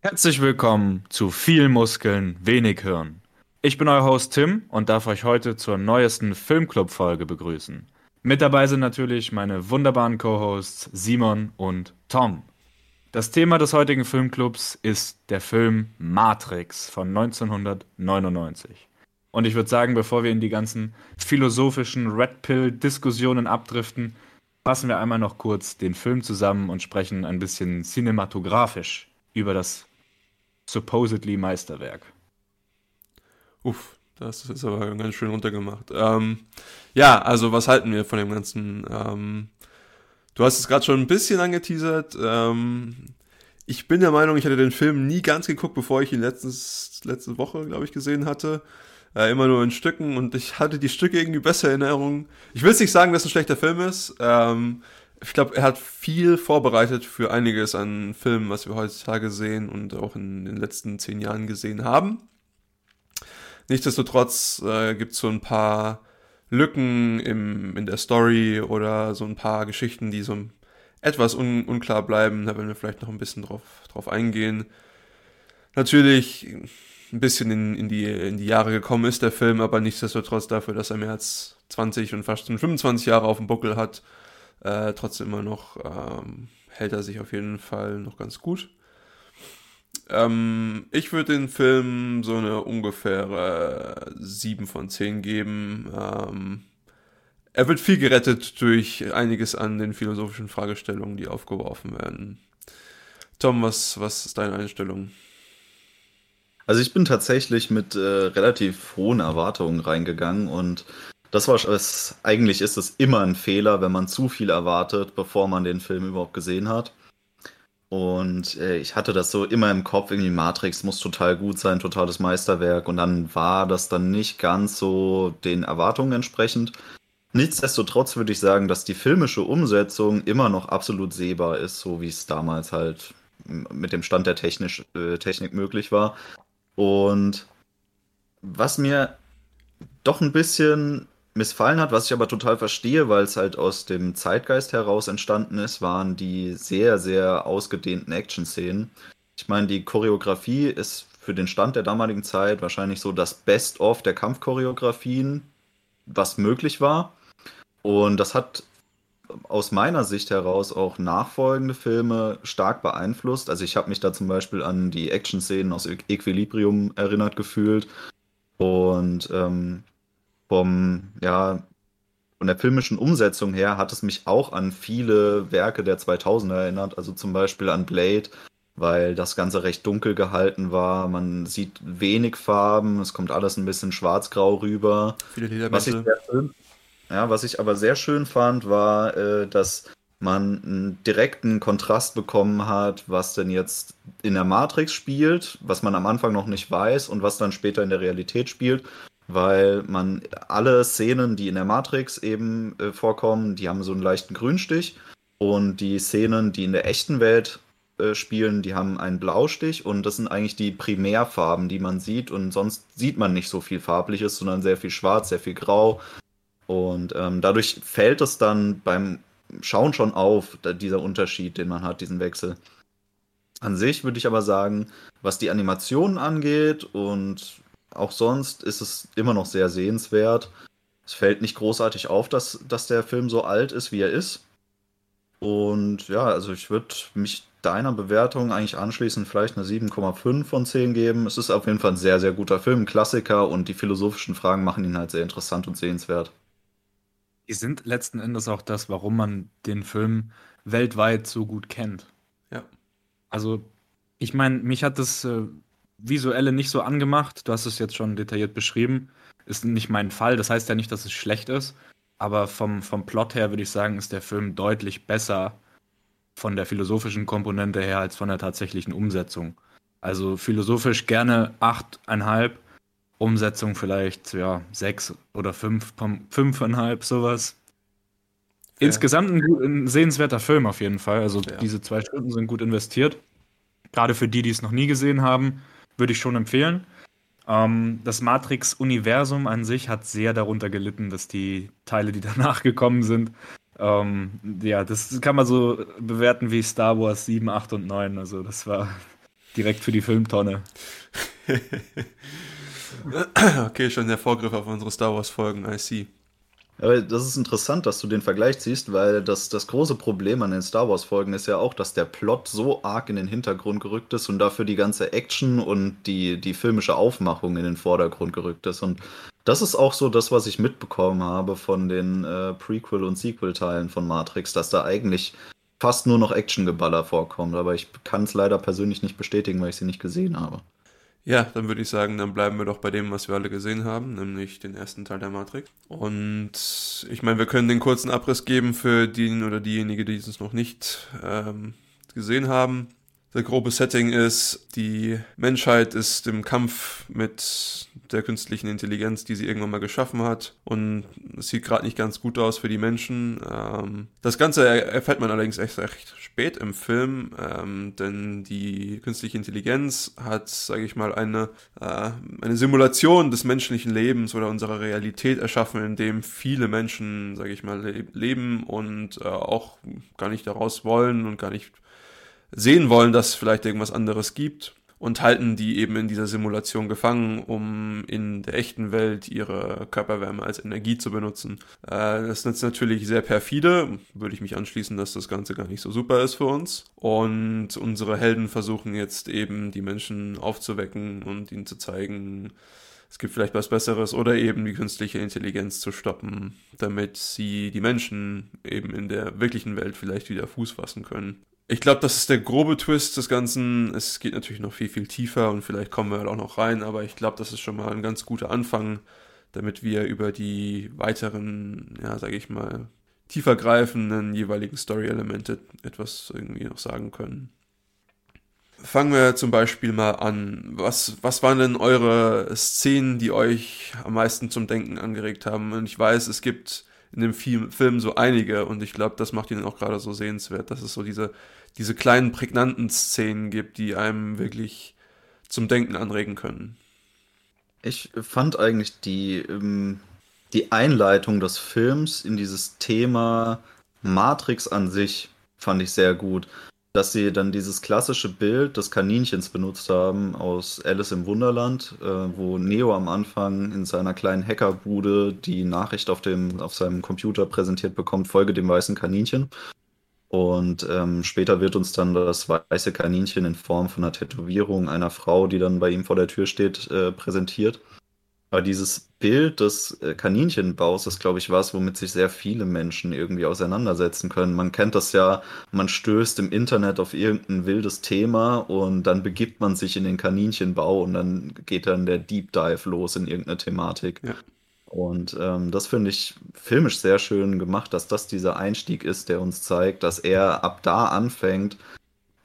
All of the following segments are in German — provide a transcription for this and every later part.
Herzlich willkommen zu viel Muskeln, wenig Hirn. Ich bin euer Host Tim und darf euch heute zur neuesten Filmclub-Folge begrüßen. Mit dabei sind natürlich meine wunderbaren Co-Hosts Simon und Tom. Das Thema des heutigen Filmclubs ist der Film Matrix von 1999. Und ich würde sagen, bevor wir in die ganzen philosophischen Red Pill-Diskussionen abdriften, fassen wir einmal noch kurz den Film zusammen und sprechen ein bisschen cinematografisch über das supposedly Meisterwerk. Uff, das ist aber ganz schön runtergemacht. Ähm, ja, also was halten wir von dem Ganzen? Ähm, du hast es gerade schon ein bisschen angeteasert. Ähm, ich bin der Meinung, ich hatte den Film nie ganz geguckt, bevor ich ihn letztens, letzte Woche, glaube ich, gesehen hatte. Äh, immer nur in Stücken und ich hatte die Stücke irgendwie besser in Erinnerung. Ich will jetzt nicht sagen, dass es ein schlechter Film ist. Ähm, ich glaube, er hat viel vorbereitet für einiges an Filmen, was wir heutzutage sehen und auch in den letzten zehn Jahren gesehen haben. Nichtsdestotrotz äh, gibt es so ein paar Lücken im, in der Story oder so ein paar Geschichten, die so etwas un, unklar bleiben. Da werden wir vielleicht noch ein bisschen drauf, drauf eingehen. Natürlich ein bisschen in, in, die, in die Jahre gekommen ist der Film, aber nichtsdestotrotz dafür, dass er mehr als 20 und fast 25 Jahre auf dem Buckel hat, äh, trotzdem immer noch ähm, hält er sich auf jeden Fall noch ganz gut. Ähm, ich würde den Film so eine ungefähre 7 von 10 geben. Ähm, er wird viel gerettet durch einiges an den philosophischen Fragestellungen, die aufgeworfen werden. Tom, was, was ist deine Einstellung? Also ich bin tatsächlich mit äh, relativ hohen Erwartungen reingegangen und das war es. Eigentlich ist es immer ein Fehler, wenn man zu viel erwartet, bevor man den Film überhaupt gesehen hat. Und äh, ich hatte das so immer im Kopf, irgendwie Matrix muss total gut sein, totales Meisterwerk. Und dann war das dann nicht ganz so den Erwartungen entsprechend. Nichtsdestotrotz würde ich sagen, dass die filmische Umsetzung immer noch absolut sehbar ist, so wie es damals halt mit dem Stand der Technisch, äh, Technik möglich war. Und was mir doch ein bisschen missfallen hat, was ich aber total verstehe, weil es halt aus dem Zeitgeist heraus entstanden ist, waren die sehr, sehr ausgedehnten Action-Szenen. Ich meine, die Choreografie ist für den Stand der damaligen Zeit wahrscheinlich so das Best-of der Kampfchoreografien, was möglich war. Und das hat aus meiner Sicht heraus auch nachfolgende Filme stark beeinflusst. Also ich habe mich da zum Beispiel an die Action-Szenen aus Equilibrium erinnert gefühlt. Und ähm, vom, ja, von der filmischen Umsetzung her hat es mich auch an viele Werke der 2000er erinnert, also zum Beispiel an Blade, weil das Ganze recht dunkel gehalten war. Man sieht wenig Farben, es kommt alles ein bisschen schwarz-grau rüber. Viele was ich, schön, ja, was ich aber sehr schön fand, war, äh, dass man einen direkten Kontrast bekommen hat, was denn jetzt in der Matrix spielt, was man am Anfang noch nicht weiß und was dann später in der Realität spielt weil man alle Szenen, die in der Matrix eben äh, vorkommen, die haben so einen leichten Grünstich. Und die Szenen, die in der echten Welt äh, spielen, die haben einen Blaustich. Und das sind eigentlich die Primärfarben, die man sieht. Und sonst sieht man nicht so viel farbliches, sondern sehr viel schwarz, sehr viel grau. Und ähm, dadurch fällt es dann beim Schauen schon auf, dieser Unterschied, den man hat, diesen Wechsel. An sich würde ich aber sagen, was die Animationen angeht und auch sonst ist es immer noch sehr sehenswert. Es fällt nicht großartig auf, dass, dass der Film so alt ist, wie er ist. Und ja, also ich würde mich deiner Bewertung eigentlich anschließend vielleicht eine 7,5 von 10 geben. Es ist auf jeden Fall ein sehr, sehr guter Film, ein Klassiker und die philosophischen Fragen machen ihn halt sehr interessant und sehenswert. Die sind letzten Endes auch das, warum man den Film weltweit so gut kennt. Ja. Also, ich meine, mich hat das äh, Visuelle nicht so angemacht. Du hast es jetzt schon detailliert beschrieben. Ist nicht mein Fall. Das heißt ja nicht, dass es schlecht ist. Aber vom, vom Plot her würde ich sagen, ist der Film deutlich besser von der philosophischen Komponente her als von der tatsächlichen Umsetzung. Also philosophisch gerne 8,5, Umsetzung vielleicht ja 6 oder 5, 5,5, sowas. Ja. Insgesamt ein, ein, sehenswerter Film auf jeden Fall. Also ja. diese zwei Stunden sind gut investiert. Gerade für die, die es noch nie gesehen haben würde ich schon empfehlen. Ähm, das Matrix-Universum an sich hat sehr darunter gelitten, dass die Teile, die danach gekommen sind, ähm, ja, das kann man so bewerten wie Star Wars 7, 8 und 9. Also das war, Direkt für die Filmtonne. okay, schon der Vorgriff auf unsere Star Wars-Folgen, I see. Aber das ist interessant, dass du den Vergleich ziehst, weil das, das große Problem an den Star Wars-Folgen ist ja auch, dass der Plot so arg in den Hintergrund gerückt ist und dafür die ganze Action und die, die filmische Aufmachung in den Vordergrund gerückt ist. Und das ist auch so das, was ich mitbekommen habe von den äh, Prequel- und Sequel-Teilen von Matrix, dass da eigentlich fast nur noch Actiongeballer vorkommt. Aber ich kann es leider persönlich nicht bestätigen, weil ich sie nicht gesehen habe. Ja, dann würde ich sagen, dann bleiben wir doch bei dem, was wir alle gesehen haben, nämlich den ersten Teil der Matrix. Und ich meine, wir können den kurzen Abriss geben für den oder diejenige, die es noch nicht ähm, gesehen haben. Der grobe Setting ist, die Menschheit ist im Kampf mit der künstlichen Intelligenz, die sie irgendwann mal geschaffen hat. Und es sieht gerade nicht ganz gut aus für die Menschen. Ähm, das Ganze erfährt man allerdings echt recht spät im Film, ähm, denn die künstliche Intelligenz hat, sage ich mal, eine, äh, eine Simulation des menschlichen Lebens oder unserer Realität erschaffen, in dem viele Menschen, sage ich mal, le leben und äh, auch gar nicht daraus wollen und gar nicht sehen wollen, dass es vielleicht irgendwas anderes gibt und halten die eben in dieser Simulation gefangen, um in der echten Welt ihre Körperwärme als Energie zu benutzen. Äh, das ist natürlich sehr perfide, würde ich mich anschließen, dass das Ganze gar nicht so super ist für uns. Und unsere Helden versuchen jetzt eben die Menschen aufzuwecken und ihnen zu zeigen, es gibt vielleicht was Besseres oder eben die künstliche Intelligenz zu stoppen, damit sie die Menschen eben in der wirklichen Welt vielleicht wieder Fuß fassen können. Ich glaube, das ist der grobe Twist des Ganzen. Es geht natürlich noch viel, viel tiefer und vielleicht kommen wir halt auch noch rein, aber ich glaube, das ist schon mal ein ganz guter Anfang, damit wir über die weiteren, ja, sage ich mal, tiefergreifenden jeweiligen Story-Elemente etwas irgendwie noch sagen können. Fangen wir zum Beispiel mal an. Was, was waren denn eure Szenen, die euch am meisten zum Denken angeregt haben? Und ich weiß, es gibt in dem Film so einige und ich glaube, das macht ihn auch gerade so sehenswert, dass es so diese diese kleinen prägnanten Szenen gibt, die einem wirklich zum Denken anregen können. Ich fand eigentlich die, ähm, die Einleitung des Films in dieses Thema Matrix an sich fand ich sehr gut. Dass sie dann dieses klassische Bild des Kaninchens benutzt haben aus Alice im Wunderland, äh, wo Neo am Anfang in seiner kleinen Hackerbude die Nachricht auf, dem, auf seinem Computer präsentiert bekommt, folge dem weißen Kaninchen. Und ähm, später wird uns dann das weiße Kaninchen in Form von einer Tätowierung einer Frau, die dann bei ihm vor der Tür steht, äh, präsentiert. Aber dieses Bild des äh, Kaninchenbaus ist, glaube ich, was, womit sich sehr viele Menschen irgendwie auseinandersetzen können. Man kennt das ja, man stößt im Internet auf irgendein wildes Thema und dann begibt man sich in den Kaninchenbau und dann geht dann der Deep Dive los in irgendeine Thematik. Ja. Und ähm, das finde ich filmisch sehr schön gemacht, dass das dieser Einstieg ist, der uns zeigt, dass er ab da anfängt,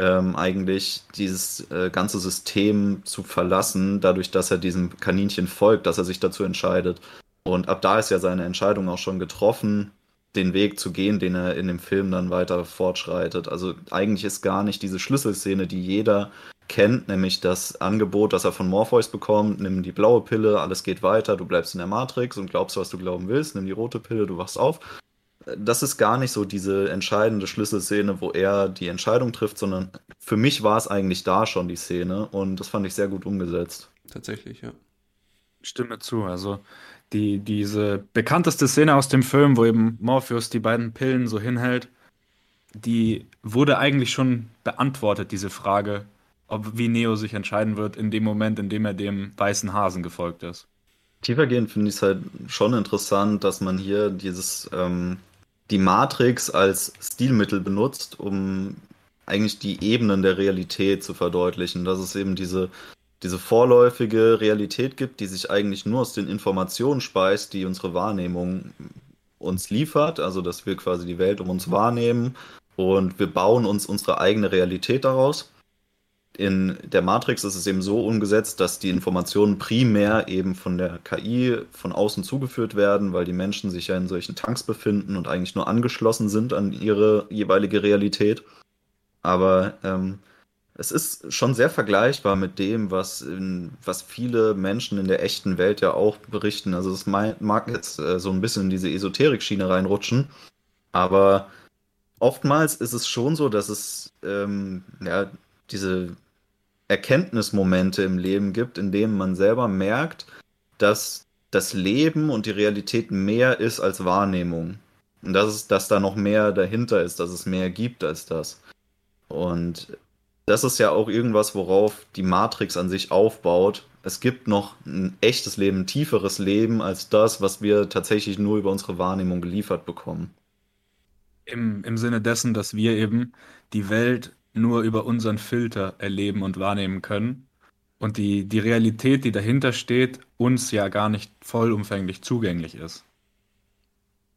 ähm, eigentlich dieses äh, ganze System zu verlassen, dadurch, dass er diesem Kaninchen folgt, dass er sich dazu entscheidet. Und ab da ist ja seine Entscheidung auch schon getroffen, den Weg zu gehen, den er in dem Film dann weiter fortschreitet. Also eigentlich ist gar nicht diese Schlüsselszene, die jeder kennt, nämlich das Angebot, das er von Morpheus bekommt, nimm die blaue Pille, alles geht weiter, du bleibst in der Matrix und glaubst, was du glauben willst, nimm die rote Pille, du wachst auf. Das ist gar nicht so diese entscheidende Schlüsselszene, wo er die Entscheidung trifft, sondern für mich war es eigentlich da schon die Szene und das fand ich sehr gut umgesetzt. Tatsächlich, ja. Stimme zu, also die, diese bekannteste Szene aus dem Film, wo eben Morpheus die beiden Pillen so hinhält, die wurde eigentlich schon beantwortet, diese Frage, ob wie Neo sich entscheiden wird in dem Moment, in dem er dem weißen Hasen gefolgt ist. Tiefergehend finde ich es halt schon interessant, dass man hier dieses ähm, die Matrix als Stilmittel benutzt, um eigentlich die Ebenen der Realität zu verdeutlichen. Dass es eben diese, diese vorläufige Realität gibt, die sich eigentlich nur aus den Informationen speist, die unsere Wahrnehmung uns liefert. Also dass wir quasi die Welt um uns wahrnehmen und wir bauen uns unsere eigene Realität daraus in der Matrix ist es eben so umgesetzt, dass die Informationen primär eben von der KI von außen zugeführt werden, weil die Menschen sich ja in solchen Tanks befinden und eigentlich nur angeschlossen sind an ihre jeweilige Realität. Aber ähm, es ist schon sehr vergleichbar mit dem, was, in, was viele Menschen in der echten Welt ja auch berichten. Also es mag jetzt äh, so ein bisschen in diese Esoterik-Schiene reinrutschen, aber oftmals ist es schon so, dass es ähm, ja, diese Erkenntnismomente im Leben gibt, in denen man selber merkt, dass das Leben und die Realität mehr ist als Wahrnehmung. Und dass, es, dass da noch mehr dahinter ist, dass es mehr gibt als das. Und das ist ja auch irgendwas, worauf die Matrix an sich aufbaut. Es gibt noch ein echtes Leben, ein tieferes Leben als das, was wir tatsächlich nur über unsere Wahrnehmung geliefert bekommen. Im, Im Sinne dessen, dass wir eben die Welt nur über unseren Filter erleben und wahrnehmen können und die, die Realität, die dahinter steht, uns ja gar nicht vollumfänglich zugänglich ist.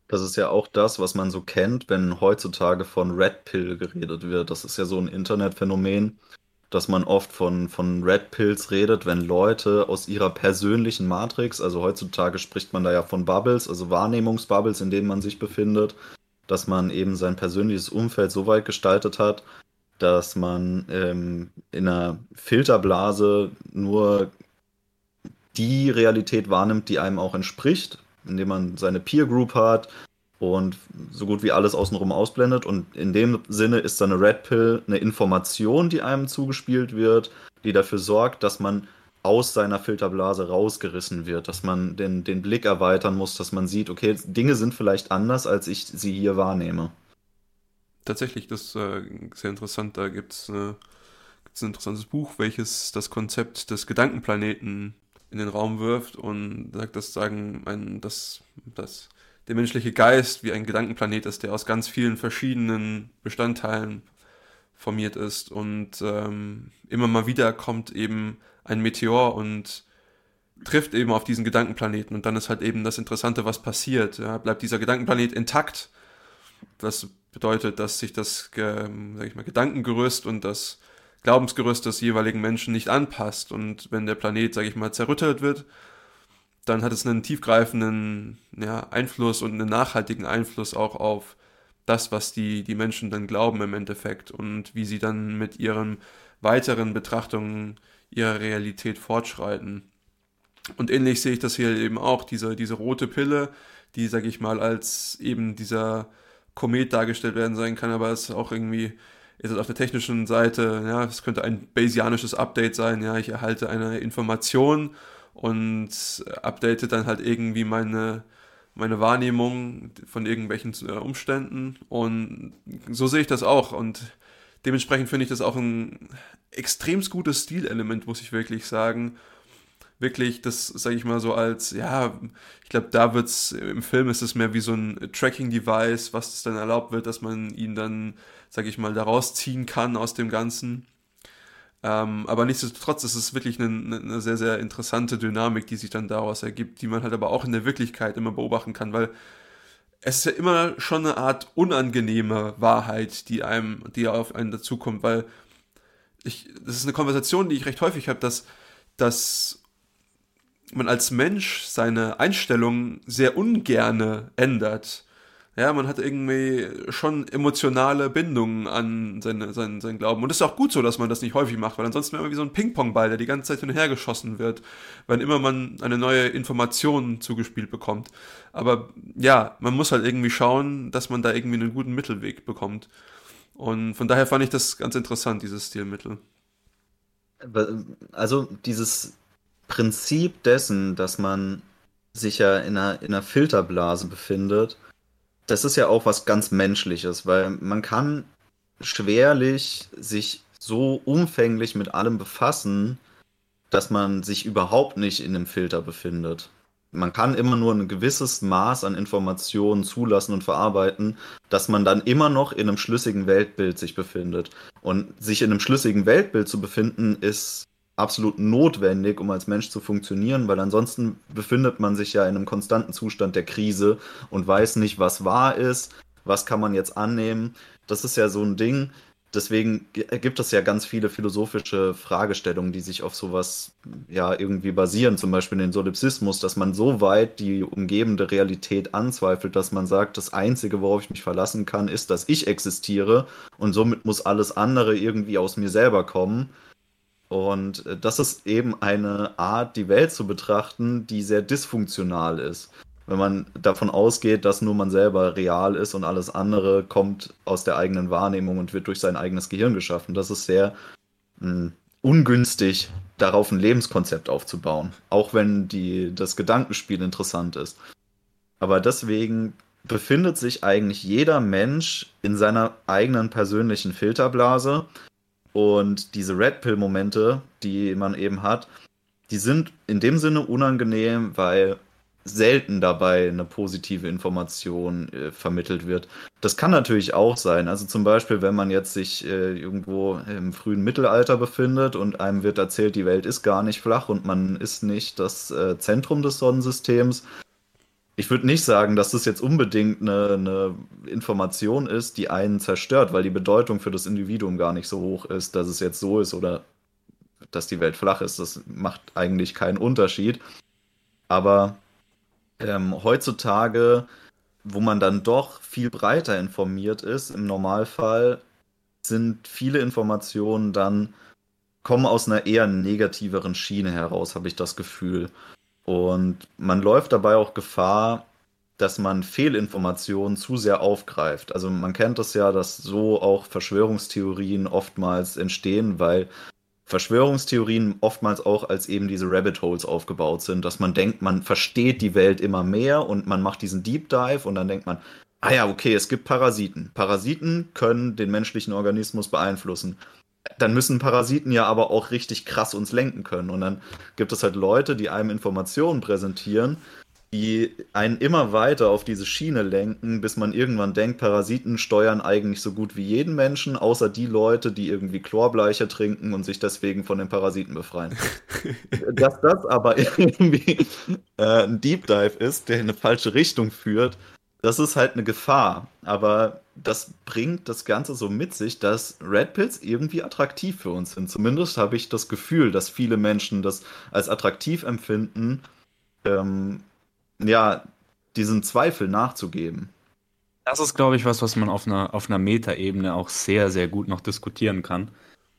Das ist ja auch das, was man so kennt, wenn heutzutage von Red Pill geredet wird. Das ist ja so ein Internetphänomen, dass man oft von, von Red Pills redet, wenn Leute aus ihrer persönlichen Matrix, also heutzutage spricht man da ja von Bubbles, also Wahrnehmungsbubbles, in denen man sich befindet, dass man eben sein persönliches Umfeld so weit gestaltet hat, dass man ähm, in einer Filterblase nur die Realität wahrnimmt, die einem auch entspricht, indem man seine Peer Group hat und so gut wie alles außenrum ausblendet. Und in dem Sinne ist dann eine Red Pill eine Information, die einem zugespielt wird, die dafür sorgt, dass man aus seiner Filterblase rausgerissen wird, dass man den, den Blick erweitern muss, dass man sieht, okay, Dinge sind vielleicht anders, als ich sie hier wahrnehme tatsächlich, das ist äh, sehr interessant. Da gibt es äh, ein interessantes Buch, welches das Konzept des Gedankenplaneten in den Raum wirft und sagt, dass sagen, ein, dass, dass der menschliche Geist wie ein Gedankenplanet ist, der aus ganz vielen verschiedenen Bestandteilen formiert ist und ähm, immer mal wieder kommt eben ein Meteor und trifft eben auf diesen Gedankenplaneten und dann ist halt eben das Interessante, was passiert. Ja, bleibt dieser Gedankenplanet intakt, was bedeutet, dass sich das sag ich mal, Gedankengerüst und das Glaubensgerüst des jeweiligen Menschen nicht anpasst. Und wenn der Planet, sage ich mal, zerrüttelt wird, dann hat es einen tiefgreifenden ja, Einfluss und einen nachhaltigen Einfluss auch auf das, was die, die Menschen dann glauben im Endeffekt und wie sie dann mit ihren weiteren Betrachtungen ihrer Realität fortschreiten. Und ähnlich sehe ich das hier eben auch, diese, diese rote Pille, die, sage ich mal, als eben dieser Komet dargestellt werden sein kann, aber es ist auch irgendwie, ist es auf der technischen Seite, ja, es könnte ein Bayesianisches Update sein, ja, ich erhalte eine Information und update dann halt irgendwie meine, meine Wahrnehmung von irgendwelchen äh, Umständen und so sehe ich das auch und dementsprechend finde ich das auch ein extremst gutes Stilelement, muss ich wirklich sagen wirklich das, sage ich mal so als, ja, ich glaube, da wird es, im Film ist es mehr wie so ein Tracking-Device, was es dann erlaubt wird, dass man ihn dann, sage ich mal, da rausziehen kann aus dem Ganzen. Ähm, aber nichtsdestotrotz ist es wirklich eine, eine, sehr, sehr interessante Dynamik, die sich dann daraus ergibt, die man halt aber auch in der Wirklichkeit immer beobachten kann, weil es ist ja immer schon eine Art unangenehme Wahrheit, die einem, die auf einen dazukommt, weil ich, das ist eine Konversation, die ich recht häufig habe, dass, dass man als Mensch seine Einstellung sehr ungerne ändert. Ja, man hat irgendwie schon emotionale Bindungen an seine, sein, sein Glauben. Und es ist auch gut so, dass man das nicht häufig macht, weil ansonsten wäre man wie so ein Ping-Pong-Ball, der die ganze Zeit hin und her geschossen wird, wann immer man eine neue Information zugespielt bekommt. Aber ja, man muss halt irgendwie schauen, dass man da irgendwie einen guten Mittelweg bekommt. Und von daher fand ich das ganz interessant, dieses Stilmittel. Also dieses Prinzip dessen, dass man sich ja in einer, in einer Filterblase befindet, das ist ja auch was ganz Menschliches, weil man kann schwerlich sich so umfänglich mit allem befassen, dass man sich überhaupt nicht in einem Filter befindet. Man kann immer nur ein gewisses Maß an Informationen zulassen und verarbeiten, dass man dann immer noch in einem schlüssigen Weltbild sich befindet. Und sich in einem schlüssigen Weltbild zu befinden, ist absolut notwendig, um als Mensch zu funktionieren, weil ansonsten befindet man sich ja in einem konstanten Zustand der Krise und weiß nicht, was wahr ist, was kann man jetzt annehmen. Das ist ja so ein Ding. Deswegen gibt es ja ganz viele philosophische Fragestellungen, die sich auf sowas ja irgendwie basieren, zum Beispiel den Solipsismus, dass man so weit die umgebende Realität anzweifelt, dass man sagt, das Einzige, worauf ich mich verlassen kann, ist, dass ich existiere und somit muss alles andere irgendwie aus mir selber kommen. Und äh, das ist eben eine Art, die Welt zu betrachten, die sehr dysfunktional ist. Wenn man davon ausgeht, dass nur man selber real ist und alles andere kommt aus der eigenen Wahrnehmung und wird durch sein eigenes Gehirn geschaffen. Das ist sehr mh, hm, ungünstig, darauf ein Lebenskonzept aufzubauen. Auch wenn die, das Gedankenspiel interessant ist. Aber deswegen befindet sich eigentlich jeder Mensch in seiner eigenen persönlichen Filterblase. Und diese Red Pill-Momente, die man eben hat, die sind in dem Sinne unangenehm, weil selten dabei eine positive Information äh, vermittelt wird. Das kann natürlich auch sein. Also zum Beispiel, wenn man jetzt sich äh, irgendwo im frühen Mittelalter befindet und einem wird erzählt, die Welt ist gar nicht flach und man ist nicht das äh, Zentrum des Sonnensystems, ich würde nicht sagen, dass das jetzt unbedingt eine, eine, Information ist, die einen zerstört, weil die Bedeutung für das Individuum gar nicht so hoch ist, dass es jetzt so ist oder dass die Welt flach ist. Das macht eigentlich keinen Unterschied. Aber ähm, heutzutage, wo man dann doch viel breiter informiert ist, im Normalfall sind viele Informationen dann kommen aus einer eher negativeren Schiene heraus, habe ich das Gefühl. Und man läuft dabei auch Gefahr, dass man Fehlinformationen zu sehr aufgreift. Also man kennt das ja, dass so auch Verschwörungstheorien oftmals entstehen, weil Verschwörungstheorien oftmals auch als eben diese Rabbit Holes aufgebaut sind, dass man denkt, man versteht die Welt immer mehr und man macht diesen Deep Dive und dann denkt man, ah ja, okay, es gibt Parasiten. Parasiten können den menschlichen Organismus beeinflussen dann müssen Parasiten ja aber auch richtig krass uns lenken können. Und dann gibt es halt Leute, die einem Informationen präsentieren, die einen immer weiter auf diese Schiene lenken, bis man irgendwann denkt, Parasiten steuern eigentlich so gut wie jeden Menschen, außer die Leute, die irgendwie Chlorbleiche trinken und sich deswegen von den Parasiten befreien. Dass das aber irgendwie äh, ein Deep Dive ist, der in eine falsche Richtung führt, das ist halt eine Gefahr. Aber das bringt das Ganze so mit sich, dass Red Pills irgendwie attraktiv für uns sind. Zumindest habe ich das Gefühl, dass viele Menschen das als attraktiv empfinden, ähm, ja, diesen Zweifel nachzugeben. Das ist, glaube ich, was, was man auf einer, auf einer Metaebene auch sehr, sehr gut noch diskutieren kann.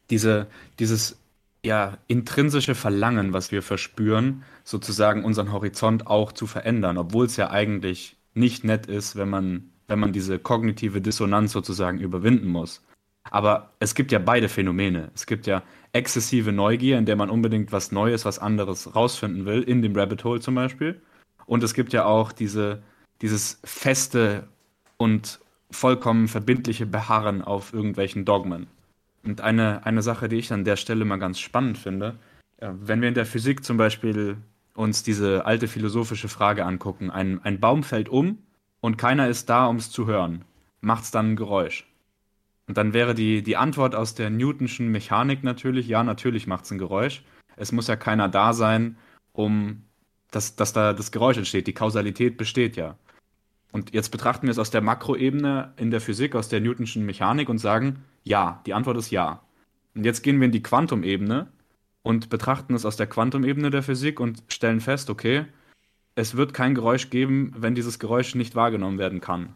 Diese, dieses ja, intrinsische Verlangen, was wir verspüren, sozusagen unseren Horizont auch zu verändern, obwohl es ja eigentlich nicht nett ist, wenn man, wenn man diese kognitive Dissonanz sozusagen überwinden muss. Aber es gibt ja beide Phänomene. Es gibt ja exzessive Neugier, in der man unbedingt was Neues, was anderes rausfinden will, in dem Rabbit Hole zum Beispiel. Und es gibt ja auch diese, dieses feste und vollkommen verbindliche Beharren auf irgendwelchen Dogmen. Und eine, eine Sache, die ich an der Stelle mal ganz spannend finde, wenn wir in der Physik zum Beispiel uns diese alte philosophische Frage angucken. Ein, ein Baum fällt um und keiner ist da, um es zu hören. Macht es dann ein Geräusch? Und dann wäre die, die Antwort aus der Newtonschen Mechanik natürlich, ja, natürlich macht es ein Geräusch. Es muss ja keiner da sein, um dass, dass da das Geräusch entsteht. Die Kausalität besteht ja. Und jetzt betrachten wir es aus der Makroebene in der Physik, aus der Newtonschen Mechanik und sagen, ja, die Antwort ist ja. Und jetzt gehen wir in die Quantumebene und betrachten es aus der Quantumebene der Physik und stellen fest, okay, es wird kein Geräusch geben, wenn dieses Geräusch nicht wahrgenommen werden kann.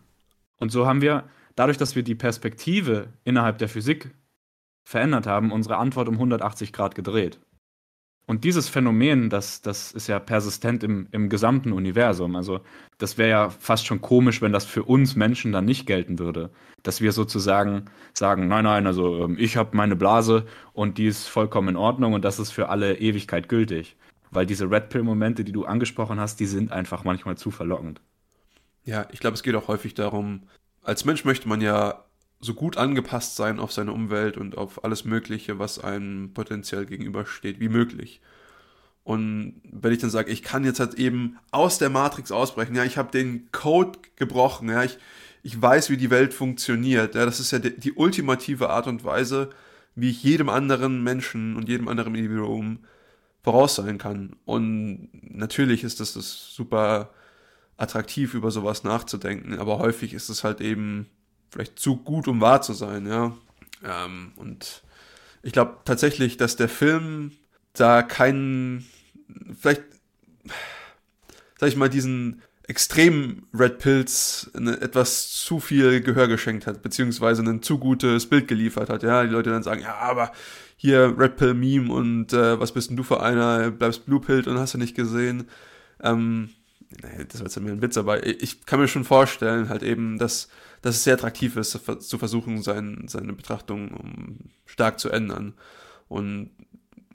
Und so haben wir, dadurch, dass wir die Perspektive innerhalb der Physik verändert haben, unsere Antwort um 180 Grad gedreht. Und dieses Phänomen, das, das ist ja persistent im, im gesamten Universum. Also das wäre ja fast schon komisch, wenn das für uns Menschen dann nicht gelten würde. Dass wir sozusagen sagen, nein, nein, also ähm, ich habe meine Blase und die ist vollkommen in Ordnung und das ist für alle Ewigkeit gültig. Weil diese Red Pill-Momente, die du angesprochen hast, die sind einfach manchmal zu verlockend. Ja, ich glaube, es geht auch häufig darum, als Mensch möchte man ja so gut angepasst sein auf seine Umwelt und auf alles Mögliche, was einem potenziell gegenübersteht, wie möglich. Und wenn ich dann sage, ich kann jetzt halt eben aus der Matrix ausbrechen, ja, ich habe den Code gebrochen, ja, ich, ich weiß, wie die Welt funktioniert, ja, das ist ja die, die ultimative Art und Weise, wie ich jedem anderen Menschen und jedem anderen Individuum voraussagen kann. Und natürlich ist das, das super attraktiv, über sowas nachzudenken, aber häufig ist es halt eben vielleicht zu gut, um wahr zu sein, ja. Ähm, und ich glaube tatsächlich, dass der Film da keinen, vielleicht, sag ich mal, diesen extremen Red Pills eine, etwas zu viel Gehör geschenkt hat, beziehungsweise ein zu gutes Bild geliefert hat. Ja, die Leute dann sagen, ja, aber hier Red Pill Meme und äh, was bist denn du für einer, bleibst Blue Pilled und hast du nicht gesehen. Ähm, nee, das war jetzt mir ein Witz, aber ich kann mir schon vorstellen, halt eben, dass dass es sehr attraktiv ist, zu versuchen, sein, seine Betrachtung stark zu ändern. Und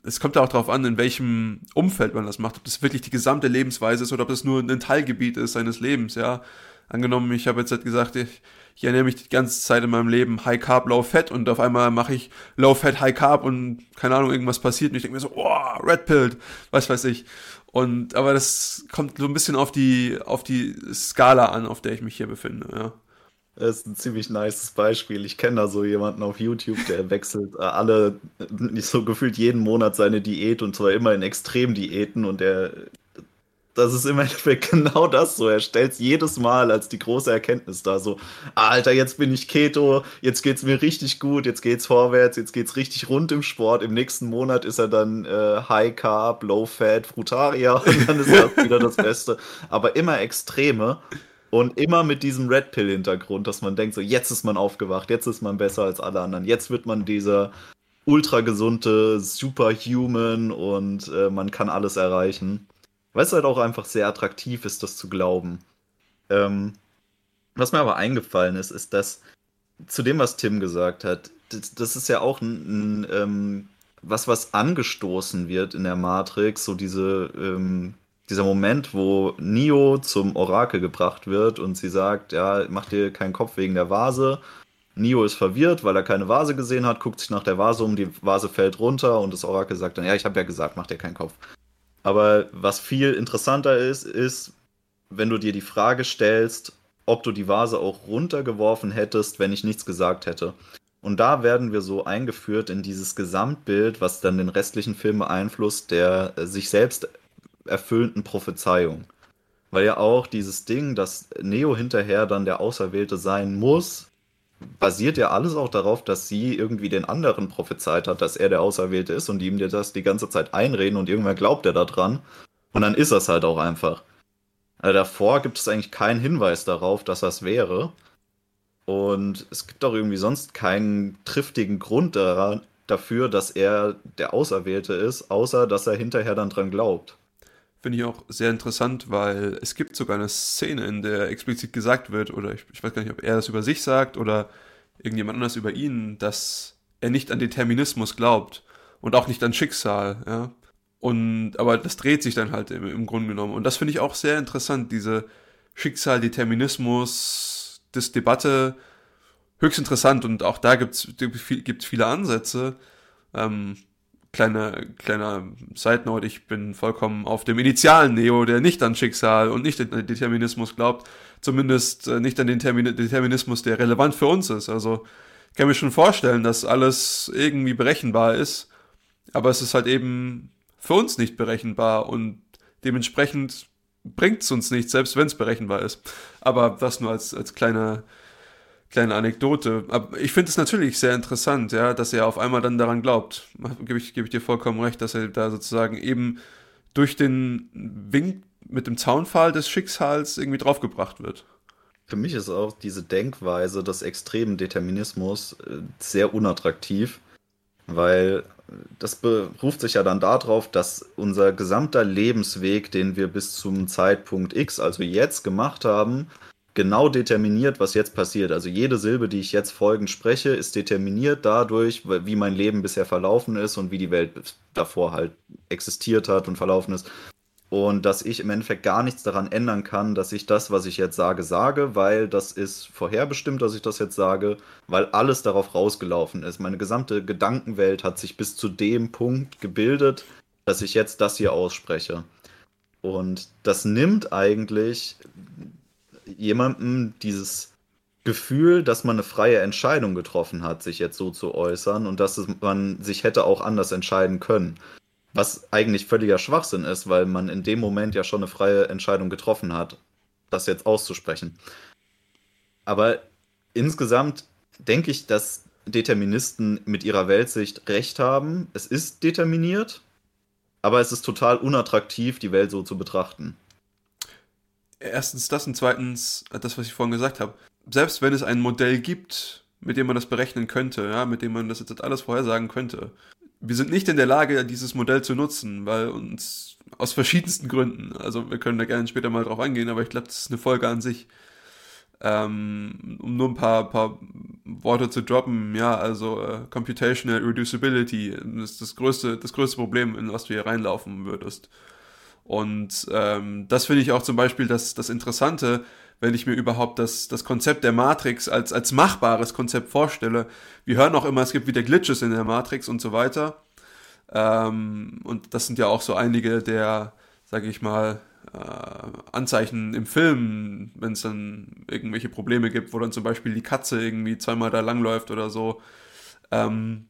es kommt ja auch darauf an, in welchem Umfeld man das macht, ob das wirklich die gesamte Lebensweise ist oder ob das nur ein Teilgebiet ist seines Lebens, ja. Angenommen, ich habe jetzt halt gesagt, ich, ich ernähre mich die ganze Zeit in meinem Leben High Carb, Low Fat und auf einmal mache ich Low Fat, High Carb und keine Ahnung, irgendwas passiert und ich denke mir so, oh, Red Pilled, was weiß ich. Und, aber das kommt so ein bisschen auf die, auf die Skala an, auf der ich mich hier befinde, ja. Das ist ein ziemlich nices Beispiel. Ich kenne da so jemanden auf YouTube, der wechselt äh, alle, nicht so gefühlt jeden Monat seine Diät und zwar immer in Extremdiäten und der, das ist im Endeffekt genau das so. Er stellt es jedes Mal als die große Erkenntnis da so, Alter, jetzt bin ich Keto, jetzt geht's mir richtig gut, jetzt geht's vorwärts, jetzt geht's richtig rund im Sport. Im nächsten Monat ist er dann äh, High Carb, Low Fat, Frutarier und dann ist das wieder das Beste. Aber immer Extreme. Und immer mit diesem Red Pill-Hintergrund, dass man denkt, so jetzt ist man aufgewacht, jetzt ist man besser als alle anderen, jetzt wird man dieser ultra gesunde Superhuman und äh, man kann alles erreichen. Weil es halt auch einfach sehr attraktiv ist, das zu glauben. Ähm, was mir aber eingefallen ist, ist, dass zu dem, was Tim gesagt hat, das, das ist ja auch ein, ein ähm, was, was angestoßen wird in der Matrix, so diese ähm, dieser Moment, wo Neo zum Orakel gebracht wird und sie sagt, ja, mach dir keinen Kopf wegen der Vase. Neo ist verwirrt, weil er keine Vase gesehen hat, guckt sich nach der Vase um, die Vase fällt runter und das Orakel sagt dann, ja, ich habe ja gesagt, mach dir keinen Kopf. Aber was viel interessanter ist, ist, wenn du dir die Frage stellst, ob du die Vase auch runtergeworfen hättest, wenn ich nichts gesagt hätte. Und da werden wir so eingeführt in dieses Gesamtbild, was dann den restlichen Film beeinflusst, der sich selbst erfüllenden Prophezeiung. Weil ja auch dieses Ding, dass Neo hinterher dann der Auserwählte sein muss, basiert ja alles auch darauf, dass sie irgendwie den anderen prophezeit hat, dass er der Auserwählte ist und ihm das die ganze Zeit einreden und irgendwann glaubt er da dran. Und dann ist das halt auch einfach. Also davor gibt es eigentlich keinen Hinweis darauf, dass das wäre. Und es gibt auch irgendwie sonst keinen triftigen Grund daran, dafür, dass er der Auserwählte ist, außer dass er hinterher dann dran glaubt. Finde ich auch sehr interessant, weil es gibt sogar eine Szene, in der explizit gesagt wird, oder ich, ich weiß gar nicht, ob er das über sich sagt oder irgendjemand anders über ihn, dass er nicht an Determinismus glaubt und auch nicht an Schicksal, ja. Und, aber das dreht sich dann halt im, im Grunde genommen. Und das finde ich auch sehr interessant, diese Schicksal, Determinismus, das Debatte, höchst interessant und auch da gibt es viele Ansätze. Ähm, kleiner, kleiner Side Note, ich bin vollkommen auf dem initialen Neo, der nicht an Schicksal und nicht an Determinismus glaubt, zumindest äh, nicht an den Determinismus, der relevant für uns ist. Also ich kann mir schon vorstellen, dass alles irgendwie berechenbar ist, aber es ist halt eben für uns nicht berechenbar und dementsprechend bringt es uns nichts, selbst wenn es berechenbar ist. Aber das nur als, als kleiner kleine Anekdote. Aber ich finde es natürlich sehr interessant, ja, dass er auf einmal dann daran glaubt. Gebe ich, gebe ich dir vollkommen recht, dass er da sozusagen eben durch den Wink mit dem Zaunpfahl des Schicksals irgendwie draufgebracht wird. Für mich ist auch diese Denkweise des extremen Determinismus äh, sehr unattraktiv, weil das beruft sich ja dann darauf, dass unser gesamter Lebensweg, den wir bis zum Zeitpunkt X, also jetzt gemacht haben, genau determiniert, was jetzt passiert. Also jede Silbe, die ich jetzt folgend spreche, ist determiniert dadurch, wie mein Leben bisher verlaufen ist und wie die Welt davor halt existiert hat und verlaufen ist. Und dass ich im Endeffekt gar nichts daran ändern kann, dass ich das, was ich jetzt sage, sage, weil das ist vorherbestimmt, dass ich das jetzt sage, weil alles darauf rausgelaufen ist. Meine gesamte Gedankenwelt hat sich bis zu dem Punkt gebildet, dass ich jetzt das hier ausspreche. Und das nimmt eigentlich jemandem dieses Gefühl, dass man eine freie Entscheidung getroffen hat, sich jetzt so zu äußern und dass man sich hätte auch anders entscheiden können. Was eigentlich völliger Schwachsinn ist, weil man in dem Moment ja schon eine freie Entscheidung getroffen hat, das jetzt auszusprechen. Aber insgesamt denke ich, dass Deterministen mit ihrer Weltsicht recht haben. Es ist determiniert, aber es ist total unattraktiv, die Welt so zu betrachten erstens das und zweitens das, was ich vorhin gesagt habe. Selbst wenn es ein Modell gibt, mit dem man das berechnen könnte, ja, mit dem man das jetzt alles vorhersagen könnte, wir sind nicht in der Lage, dieses Modell zu nutzen, weil uns aus verschiedensten Gründen, also wir können da gerne später mal drauf eingehen, aber ich glaube, das ist eine Folge an sich. Ähm, um nur ein paar, paar Worte zu droppen, ja, also äh, Computational Reducibility ist das größte, das größte Problem, in was du hier reinlaufen würdest. Und ähm, das finde ich auch zum Beispiel das, das Interessante, wenn ich mir überhaupt das, das Konzept der Matrix als, als machbares Konzept vorstelle. Wir hören auch immer, es gibt wieder Glitches in der Matrix und so weiter. Ähm, und das sind ja auch so einige der, sage ich mal, äh, Anzeichen im Film, wenn es dann irgendwelche Probleme gibt, wo dann zum Beispiel die Katze irgendwie zweimal da langläuft oder so. Ähm,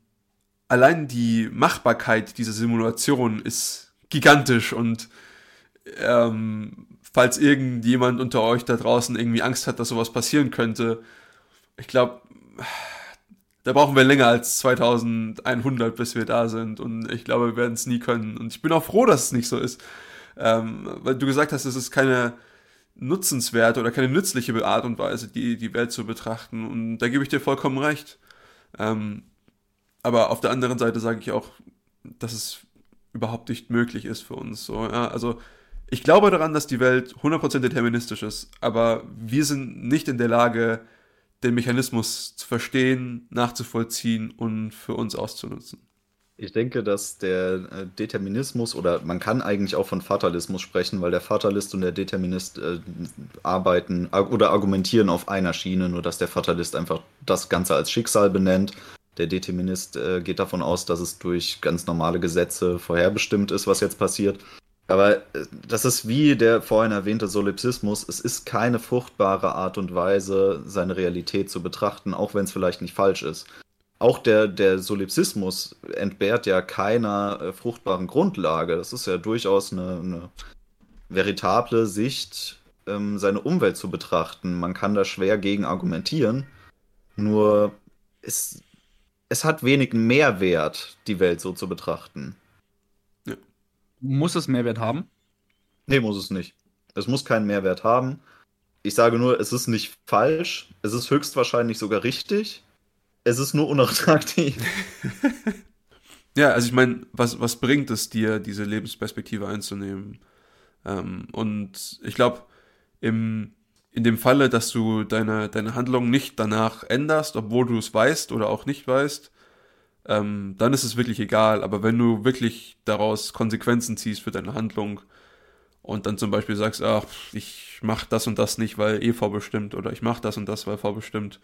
allein die Machbarkeit dieser Simulation ist gigantisch und ähm, falls irgendjemand unter euch da draußen irgendwie Angst hat, dass sowas passieren könnte, ich glaube, da brauchen wir länger als 2100, bis wir da sind. Und ich glaube, wir werden es nie können. Und ich bin auch froh, dass es nicht so ist. Ähm, weil du gesagt hast, es ist keine nutzenswerte oder keine nützliche Art und Weise, die, die Welt zu betrachten. Und da gebe ich dir vollkommen recht. Ähm, aber auf der anderen Seite sage ich auch, dass es überhaupt nicht möglich ist für uns. So, ja? Also ich glaube daran, dass die Welt 100% deterministisch ist, aber wir sind nicht in der Lage, den Mechanismus zu verstehen, nachzuvollziehen und für uns auszunutzen. Ich denke, dass der äh, Determinismus oder man kann eigentlich auch von Fatalismus sprechen, weil der Fatalist und der Determinist äh, arbeiten oder argumentieren auf einer Schiene, nur dass der Fatalist einfach das Ganze als Schicksal benennt. Der Determinist äh, geht davon aus, dass es durch ganz normale Gesetze vorherbestimmt ist, was jetzt passiert. Aber äh, das ist wie der vorhin erwähnte Solipsismus. Es ist keine fruchtbare Art und Weise, seine Realität zu betrachten, auch wenn es vielleicht nicht falsch ist. Auch der, der Solipsismus entbehrt ja keiner äh, fruchtbaren Grundlage. Das ist ja durchaus eine, eine veritable Sicht, ähm, seine Umwelt zu betrachten. Man kann da schwer gegen argumentieren. Nur es, es hat wenig Mehrwert, die Welt so zu betrachten. Muss es Mehrwert haben? Nee, muss es nicht. Es muss keinen Mehrwert haben. Ich sage nur, es ist nicht falsch. Es ist höchstwahrscheinlich sogar richtig. Es ist nur unattraktiv. ja, also ich meine, was, was bringt es dir, diese Lebensperspektive einzunehmen? Ähm, und ich glaube, in dem Falle, dass du deine, deine Handlung nicht danach änderst, obwohl du es weißt oder auch nicht weißt, ähm, dann ist es wirklich egal. Aber wenn du wirklich daraus Konsequenzen ziehst für deine Handlung und dann zum Beispiel sagst, ach, ich mach das und das nicht, weil eh vorbestimmt oder ich mach das und das, weil vorbestimmt,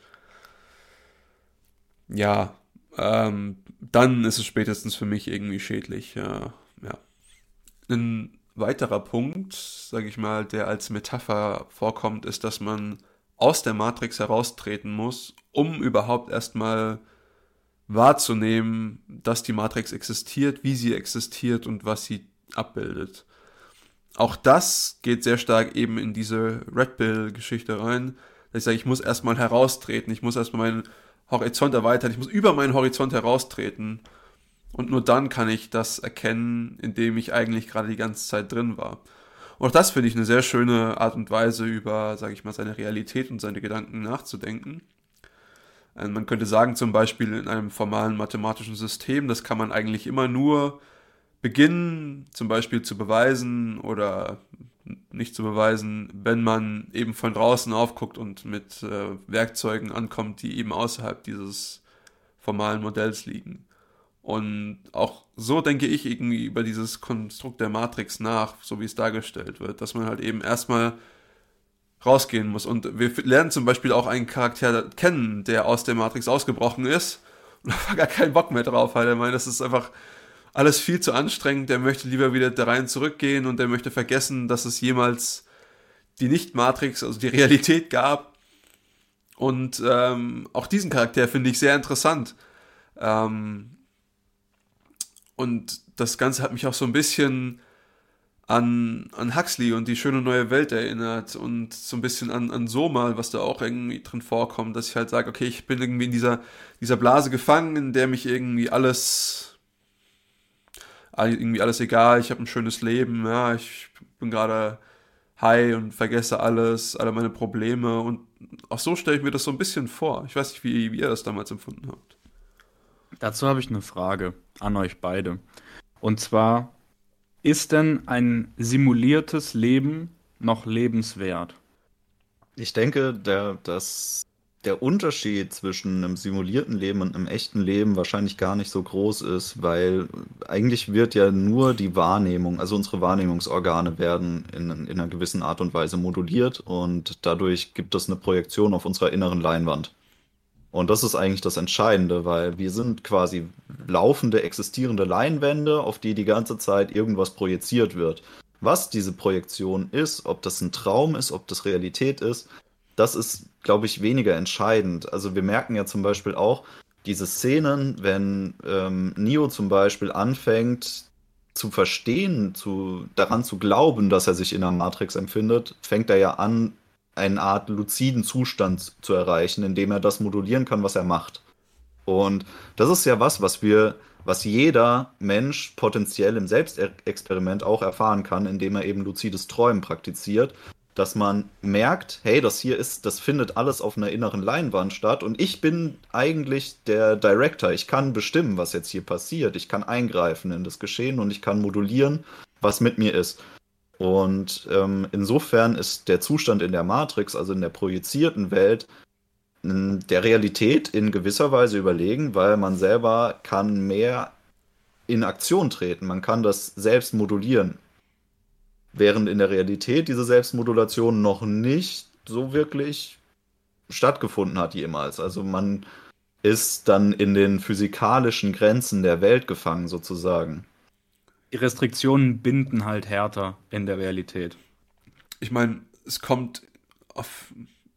ja, ähm, dann ist es spätestens für mich irgendwie schädlich. Ja, ja. Ein weiterer Punkt, sage ich mal, der als Metapher vorkommt, ist, dass man aus der Matrix heraustreten muss, um überhaupt erstmal wahrzunehmen, dass die Matrix existiert, wie sie existiert und was sie abbildet. Auch das geht sehr stark eben in diese Red Pill-Geschichte rein. Dass ich sage, ich muss erstmal heraustreten, ich muss erstmal meinen Horizont erweitern, ich muss über meinen Horizont heraustreten. Und nur dann kann ich das erkennen, in dem ich eigentlich gerade die ganze Zeit drin war. Und auch das finde ich eine sehr schöne Art und Weise, über, sage ich mal, seine Realität und seine Gedanken nachzudenken. Äh, man könnte sagen, zum Beispiel in einem formalen mathematischen System, das kann man eigentlich immer nur beginnen, zum Beispiel zu beweisen oder nicht zu beweisen, wenn man eben von draußen aufguckt und mit äh, Werkzeugen ankommt, die eben außerhalb dieses formalen Modells liegen. Und auch so denke ich irgendwie über dieses Konstrukt der Matrix nach, so wie es dargestellt wird, dass man halt eben erstmal rausgehen muss. Und wir lernen zum Beispiel auch einen Charakter kennen, der aus der Matrix ausgebrochen ist und einfach gar keinen Bock mehr drauf hat. Er meint, das ist einfach alles viel zu anstrengend. Der möchte lieber wieder da rein zurückgehen und der möchte vergessen, dass es jemals die Nicht-Matrix, also die Realität gab. Und ähm, auch diesen Charakter finde ich sehr interessant. Ähm, und das Ganze hat mich auch so ein bisschen an, an Huxley und die schöne neue Welt erinnert und so ein bisschen an, an Soma, was da auch irgendwie drin vorkommt, dass ich halt sage, okay, ich bin irgendwie in dieser, dieser Blase gefangen, in der mich irgendwie alles, irgendwie alles egal, ich habe ein schönes Leben, ja, ich bin gerade high und vergesse alles, alle meine Probleme und auch so stelle ich mir das so ein bisschen vor. Ich weiß nicht, wie, wie ihr das damals empfunden habt. Dazu habe ich eine Frage an euch beide. Und zwar, ist denn ein simuliertes Leben noch lebenswert? Ich denke, der, dass der Unterschied zwischen einem simulierten Leben und einem echten Leben wahrscheinlich gar nicht so groß ist, weil eigentlich wird ja nur die Wahrnehmung, also unsere Wahrnehmungsorgane werden in, in einer gewissen Art und Weise moduliert und dadurch gibt es eine Projektion auf unserer inneren Leinwand. Und das ist eigentlich das Entscheidende, weil wir sind quasi laufende, existierende Leinwände, auf die die ganze Zeit irgendwas projiziert wird. Was diese Projektion ist, ob das ein Traum ist, ob das Realität ist, das ist, glaube ich, weniger entscheidend. Also wir merken ja zum Beispiel auch diese Szenen, wenn ähm, Neo zum Beispiel anfängt zu verstehen, zu, daran zu glauben, dass er sich in der Matrix empfindet, fängt er ja an, eine Art luziden Zustand zu erreichen, indem er das modulieren kann, was er macht. Und das ist ja was, was wir, was jeder Mensch potenziell im Selbstexperiment auch erfahren kann, indem er eben luzides Träumen praktiziert, dass man merkt, hey, das hier ist, das findet alles auf einer inneren Leinwand statt und ich bin eigentlich der Director. Ich kann bestimmen, was jetzt hier passiert. Ich kann eingreifen in das Geschehen und ich kann modulieren, was mit mir ist. Und ähm, insofern ist der Zustand in der Matrix, also in der projizierten Welt, der Realität in gewisser Weise überlegen, weil man selber kann mehr in Aktion treten. Man kann das selbst modulieren. Während in der Realität diese Selbstmodulation noch nicht so wirklich stattgefunden hat jemals. Also man ist dann in den physikalischen Grenzen der Welt gefangen sozusagen die Restriktionen binden halt härter in der Realität. Ich meine, es kommt auf,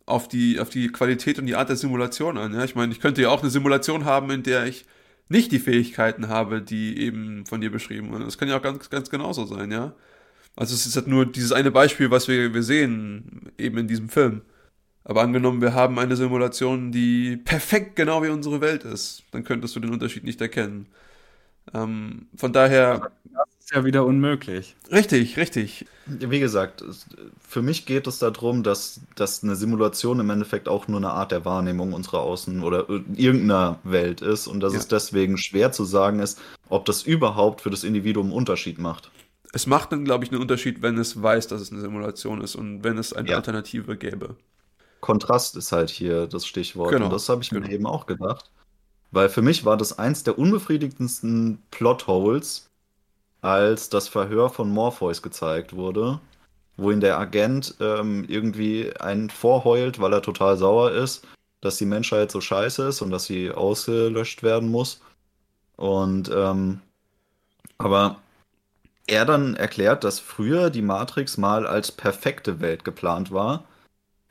auf, die, auf die Qualität und die Art der Simulation an. Ja? Ich meine, ich könnte ja auch eine Simulation haben, in der ich nicht die Fähigkeiten habe, die eben von dir beschrieben wurden. Das kann ja auch ganz, ganz genauso sein, ja. Also es ist halt nur dieses eine Beispiel, was wir, wir sehen, eben in diesem Film. Aber angenommen, wir haben eine Simulation, die perfekt genau wie unsere Welt ist, dann könntest du den Unterschied nicht erkennen. Ähm, von daher. Das ist ja wieder unmöglich. Richtig, richtig. Wie gesagt, für mich geht es darum, dass, dass eine Simulation im Endeffekt auch nur eine Art der Wahrnehmung unserer Außen- oder irgendeiner Welt ist und dass ja. es deswegen schwer zu sagen ist, ob das überhaupt für das Individuum einen Unterschied macht. Es macht dann, glaube ich, einen Unterschied, wenn es weiß, dass es eine Simulation ist und wenn es eine ja. Alternative gäbe. Kontrast ist halt hier das Stichwort. Genau. Und das habe ich genau. mir eben auch gedacht. Weil für mich war das eins der unbefriedigendsten Plotholes, als das Verhör von Morpheus gezeigt wurde, wo ihn der Agent ähm, irgendwie einen vorheult, weil er total sauer ist, dass die Menschheit so scheiße ist und dass sie ausgelöscht werden muss. Und ähm, aber er dann erklärt, dass früher die Matrix mal als perfekte Welt geplant war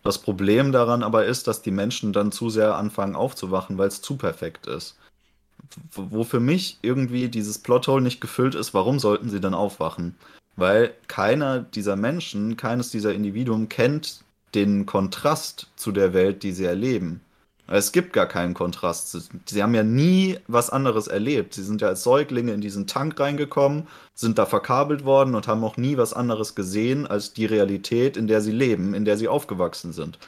das Problem daran aber ist, dass die Menschen dann zu sehr anfangen aufzuwachen, weil es zu perfekt ist. Wo für mich irgendwie dieses Plothole nicht gefüllt ist, warum sollten sie dann aufwachen? Weil keiner dieser Menschen, keines dieser Individuen kennt den Kontrast zu der Welt, die sie erleben. Es gibt gar keinen Kontrast. Sie haben ja nie was anderes erlebt. Sie sind ja als Säuglinge in diesen Tank reingekommen, sind da verkabelt worden und haben auch nie was anderes gesehen als die Realität, in der sie leben, in der sie aufgewachsen sind.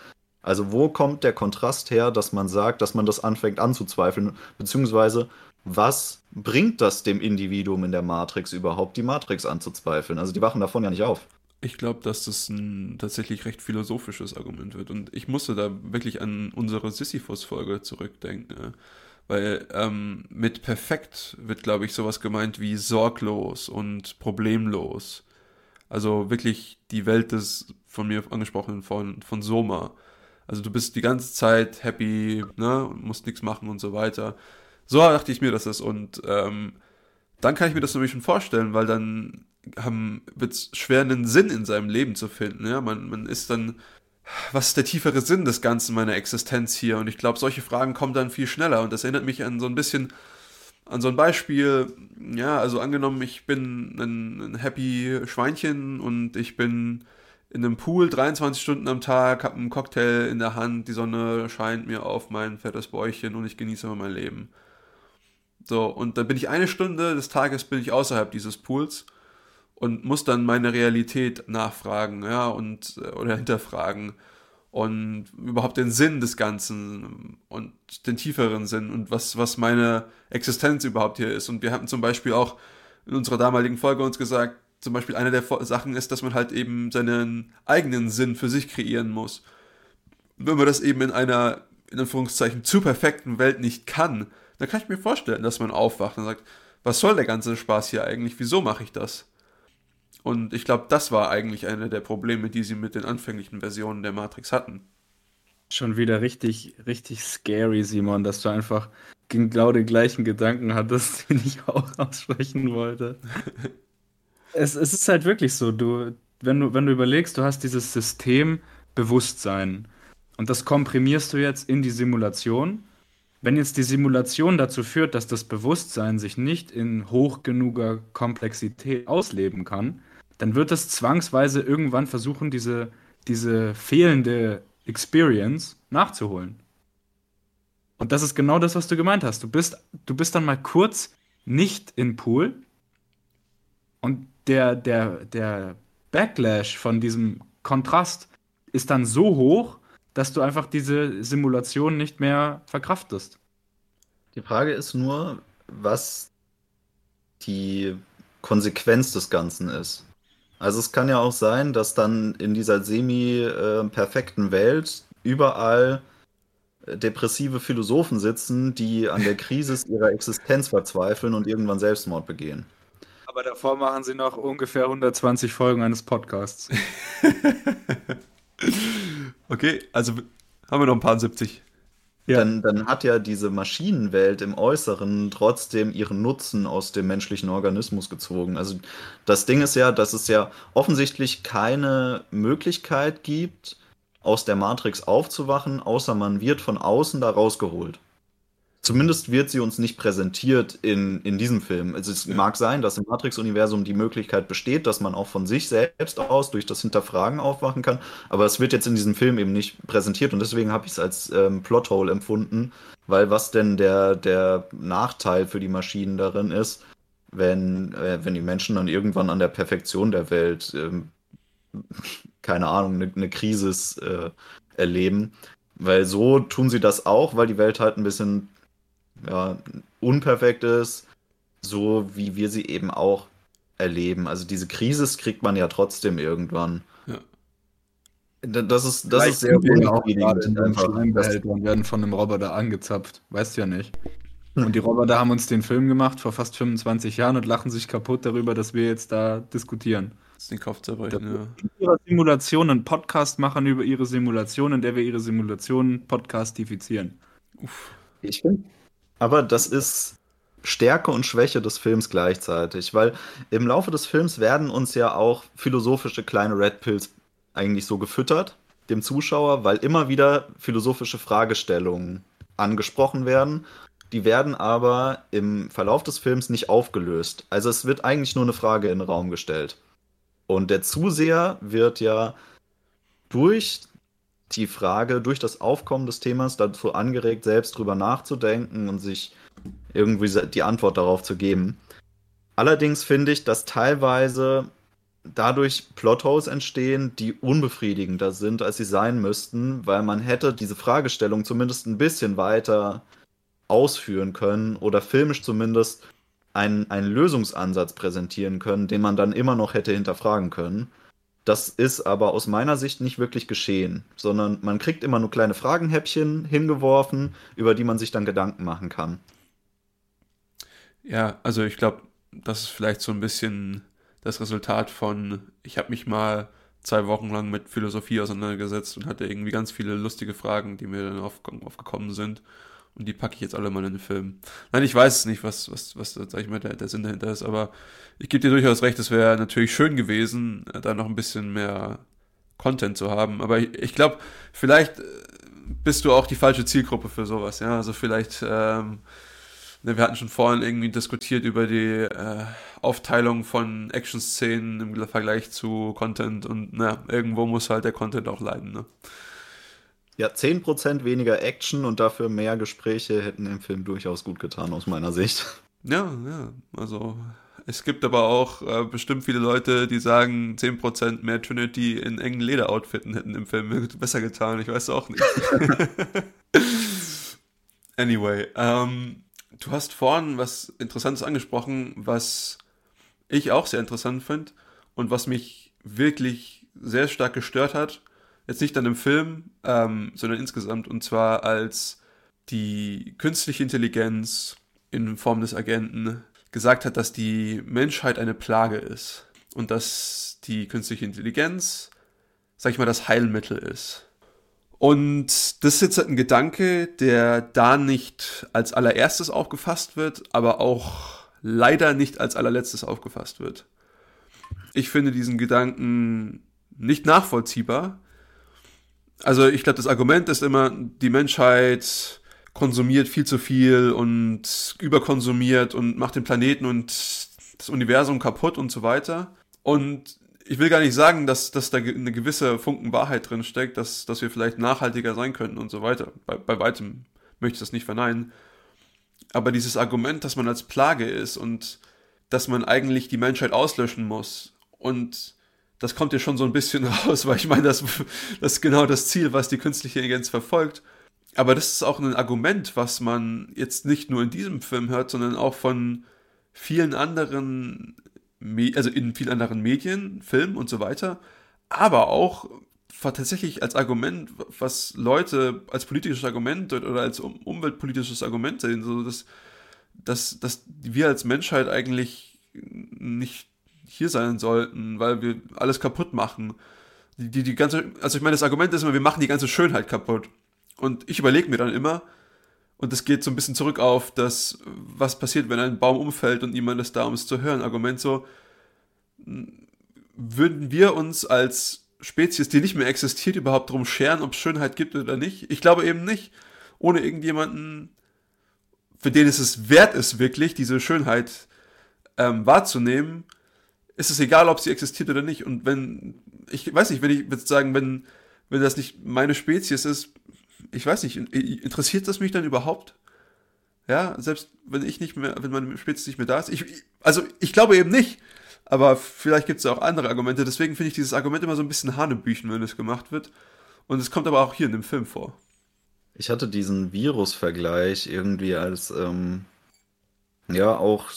Also wo kommt der Kontrast her, dass man sagt, dass man das anfängt anzuzweifeln? Beziehungsweise was bringt das dem Individuum in der Matrix überhaupt, die Matrix anzuzweifeln? Also die wachen davon ja nicht auf. Ich glaube, dass das ein tatsächlich recht philosophisches Argument wird. Und ich musste da wirklich an unsere Sisyphus-Folge zurückdenken. Weil ähm, mit perfekt wird, glaube ich, sowas gemeint wie sorglos und problemlos. Also wirklich die Welt des von mir angesprochenen von, von Soma. Also du bist die ganze Zeit happy, ne, musst nichts machen und so weiter. So dachte ich mir, dass das und ähm, dann kann ich mir das nämlich schon vorstellen, weil dann wird es schwer, einen Sinn in seinem Leben zu finden. Ja? Man, man ist dann, was ist der tiefere Sinn des Ganzen meiner Existenz hier? Und ich glaube, solche Fragen kommen dann viel schneller. Und das erinnert mich an so ein bisschen, an so ein Beispiel, ja, also angenommen, ich bin ein, ein happy Schweinchen und ich bin in einem Pool 23 Stunden am Tag, habe einen Cocktail in der Hand, die Sonne scheint mir auf mein fettes Bäuchchen und ich genieße mein Leben. So, und dann bin ich eine Stunde des Tages bin ich außerhalb dieses Pools und muss dann meine Realität nachfragen, ja, und äh, oder hinterfragen und überhaupt den Sinn des Ganzen und den tieferen Sinn und was, was meine Existenz überhaupt hier ist. Und wir hatten zum Beispiel auch in unserer damaligen Folge uns gesagt, zum Beispiel eine der Sachen ist, dass man halt eben seinen eigenen Sinn für sich kreieren muss. wenn man das eben in einer, in Anführungszeichen, zu perfekten Welt nicht kann, dann kann ich mir vorstellen, dass man aufwacht und sagt, was soll der ganze Spaß hier eigentlich? Wieso mache ich das? Und ich glaube, das war eigentlich eine der Probleme, die sie mit den anfänglichen Versionen der Matrix hatten. Schon wieder richtig, richtig scary, Simon, dass du einfach genau den gleichen Gedanken hattest, den ich auch aussprechen wollte. es, es ist halt wirklich so, du, wenn du, wenn du überlegst, du hast dieses System Bewusstsein und das komprimierst du jetzt in die Simulation. Wenn jetzt die Simulation dazu führt, dass das Bewusstsein sich nicht in hoch genuger Komplexität ausleben kann, dann wird es zwangsweise irgendwann versuchen, diese, diese fehlende Experience nachzuholen. Und das ist genau das, was du gemeint hast. Du bist, du bist dann mal kurz nicht im Pool und der, der, der Backlash von diesem Kontrast ist dann so hoch, dass du einfach diese Simulation nicht mehr verkraftest. Die Frage ist nur, was die Konsequenz des Ganzen ist. Also es kann ja auch sein, dass dann in dieser semi-perfekten Welt überall depressive Philosophen sitzen, die an der Krise ihrer Existenz verzweifeln und irgendwann Selbstmord begehen. Aber davor machen sie noch ungefähr 120 Folgen eines Podcasts. okay, also haben wir noch ein paar 70. Ja. Dann, dann hat ja diese Maschinenwelt im Äußeren trotzdem ihren Nutzen aus dem menschlichen Organismus gezogen. Also das Ding ist ja, dass es ja offensichtlich keine Möglichkeit gibt, aus der Matrix aufzuwachen, außer man wird von außen da rausgeholt. Zumindest wird sie uns nicht präsentiert in, in diesem Film. Also es ja. mag sein, dass im Matrix-Universum die Möglichkeit besteht, dass man auch von sich selbst aus durch das Hinterfragen aufwachen kann, aber es wird jetzt in diesem Film eben nicht präsentiert und deswegen habe ich es als ähm, Plothole empfunden, weil was denn der, der Nachteil für die Maschinen darin ist, wenn, äh, wenn die Menschen dann irgendwann an der Perfektion der Welt ähm, keine Ahnung, eine, eine Krise äh, erleben. Weil so tun sie das auch, weil die Welt halt ein bisschen ja, unperfekt ist, so wie wir sie eben auch erleben. Also diese Krise kriegt man ja trotzdem irgendwann. Ja. Das ist, das ist sehr unbefriedigend. und werden von einem Roboter angezapft. Weißt du ja nicht. Und die Roboter haben uns den Film gemacht vor fast 25 Jahren und lachen sich kaputt darüber, dass wir jetzt da diskutieren. Das ist den Kopf zerbrechen, ja. Ihre Simulation einen Podcast machen über ihre Simulation, in der wir ihre Simulationen podcastifizieren. Uff. Ich finde. Aber das ist Stärke und Schwäche des Films gleichzeitig, weil im Laufe des Films werden uns ja auch philosophische kleine Red Pills eigentlich so gefüttert, dem Zuschauer, weil immer wieder philosophische Fragestellungen angesprochen werden. Die werden aber im Verlauf des Films nicht aufgelöst. Also es wird eigentlich nur eine Frage in den Raum gestellt. Und der Zuseher wird ja durch die Frage, durch das Aufkommen des Themas dazu angeregt, selbst drüber nachzudenken und sich irgendwie die Antwort darauf zu geben. Allerdings finde ich, dass teilweise dadurch Plotholes entstehen, die unbefriedigender sind, als sie sein müssten, weil man hätte diese Fragestellung zumindest ein bisschen weiter ausführen können oder filmisch zumindest einen, einen Lösungsansatz präsentieren können, den man dann immer noch hätte hinterfragen können. Das ist aber aus meiner Sicht nicht wirklich geschehen, sondern man kriegt immer nur kleine Fragenhäppchen hingeworfen, über die man sich dann Gedanken machen kann. Ja, also ich glaube, das ist vielleicht so ein bisschen das Resultat von, ich habe mich mal zwei Wochen lang mit Philosophie auseinandergesetzt und hatte irgendwie ganz viele lustige Fragen, die mir dann aufgekommen sind. Und die packe ich jetzt alle mal in den Film. Nein, ich weiß nicht, was, was, was sag ich mal, der, der Sinn dahinter ist, aber ich gebe dir durchaus recht, es wäre natürlich schön gewesen, da noch ein bisschen mehr Content zu haben. Aber ich, ich glaube, vielleicht äh, bist du auch die falsche Zielgruppe für sowas, ja. Also vielleicht, ähm, ne, wir hatten schon vorhin irgendwie diskutiert über die äh, Aufteilung von Action-Szenen im Vergleich zu Content und na, irgendwo muss halt der Content auch leiden, ne? Ja, 10% weniger Action und dafür mehr Gespräche hätten dem Film durchaus gut getan, aus meiner Sicht. Ja, ja, also es gibt aber auch äh, bestimmt viele Leute, die sagen, 10% mehr Trinity in engen Lederoutfitten hätten im Film besser getan. Ich weiß auch nicht. anyway, ähm, du hast vorhin was Interessantes angesprochen, was ich auch sehr interessant finde und was mich wirklich sehr stark gestört hat Jetzt nicht dann im Film, ähm, sondern insgesamt. Und zwar als die künstliche Intelligenz in Form des Agenten gesagt hat, dass die Menschheit eine Plage ist. Und dass die künstliche Intelligenz, sag ich mal, das Heilmittel ist. Und das ist jetzt ein Gedanke, der da nicht als allererstes aufgefasst wird, aber auch leider nicht als allerletztes aufgefasst wird. Ich finde diesen Gedanken nicht nachvollziehbar. Also ich glaube, das Argument ist immer, die Menschheit konsumiert viel zu viel und überkonsumiert und macht den Planeten und das Universum kaputt und so weiter. Und ich will gar nicht sagen, dass, dass da eine gewisse Funken Wahrheit drin steckt, dass, dass wir vielleicht nachhaltiger sein könnten und so weiter. Bei, bei weitem möchte ich das nicht verneinen. Aber dieses Argument, dass man als Plage ist und dass man eigentlich die Menschheit auslöschen muss und das kommt ja schon so ein bisschen raus, weil ich meine, das, das ist genau das Ziel, was die künstliche Intelligenz verfolgt. Aber das ist auch ein Argument, was man jetzt nicht nur in diesem Film hört, sondern auch von vielen anderen also in vielen anderen Medien, Filmen und so weiter, aber auch tatsächlich als Argument, was Leute als politisches Argument oder als umweltpolitisches Argument sehen, so dass, dass, dass wir als Menschheit eigentlich nicht hier sein sollten, weil wir alles kaputt machen. Die, die, die ganze, also ich meine, das Argument ist immer, wir machen die ganze Schönheit kaputt. Und ich überlege mir dann immer, und das geht so ein bisschen zurück auf das, was passiert, wenn ein Baum umfällt und niemand ist da, um es zu hören. Argument so, würden wir uns als Spezies, die nicht mehr existiert, überhaupt darum scheren, ob es Schönheit gibt oder nicht? Ich glaube eben nicht. Ohne irgendjemanden, für den es es wert ist, wirklich diese Schönheit ähm, wahrzunehmen, ist es egal, ob sie existiert oder nicht. Und wenn, ich weiß nicht, wenn ich würde sagen, wenn, wenn das nicht meine Spezies ist, ich weiß nicht, interessiert das mich dann überhaupt? Ja, selbst wenn ich nicht mehr, wenn meine Spezies nicht mehr da ist. Ich, also ich glaube eben nicht. Aber vielleicht gibt es auch andere Argumente. Deswegen finde ich dieses Argument immer so ein bisschen Hanebüchen, wenn es gemacht wird. Und es kommt aber auch hier in dem Film vor. Ich hatte diesen Virus-Vergleich irgendwie als, ähm, ja, auch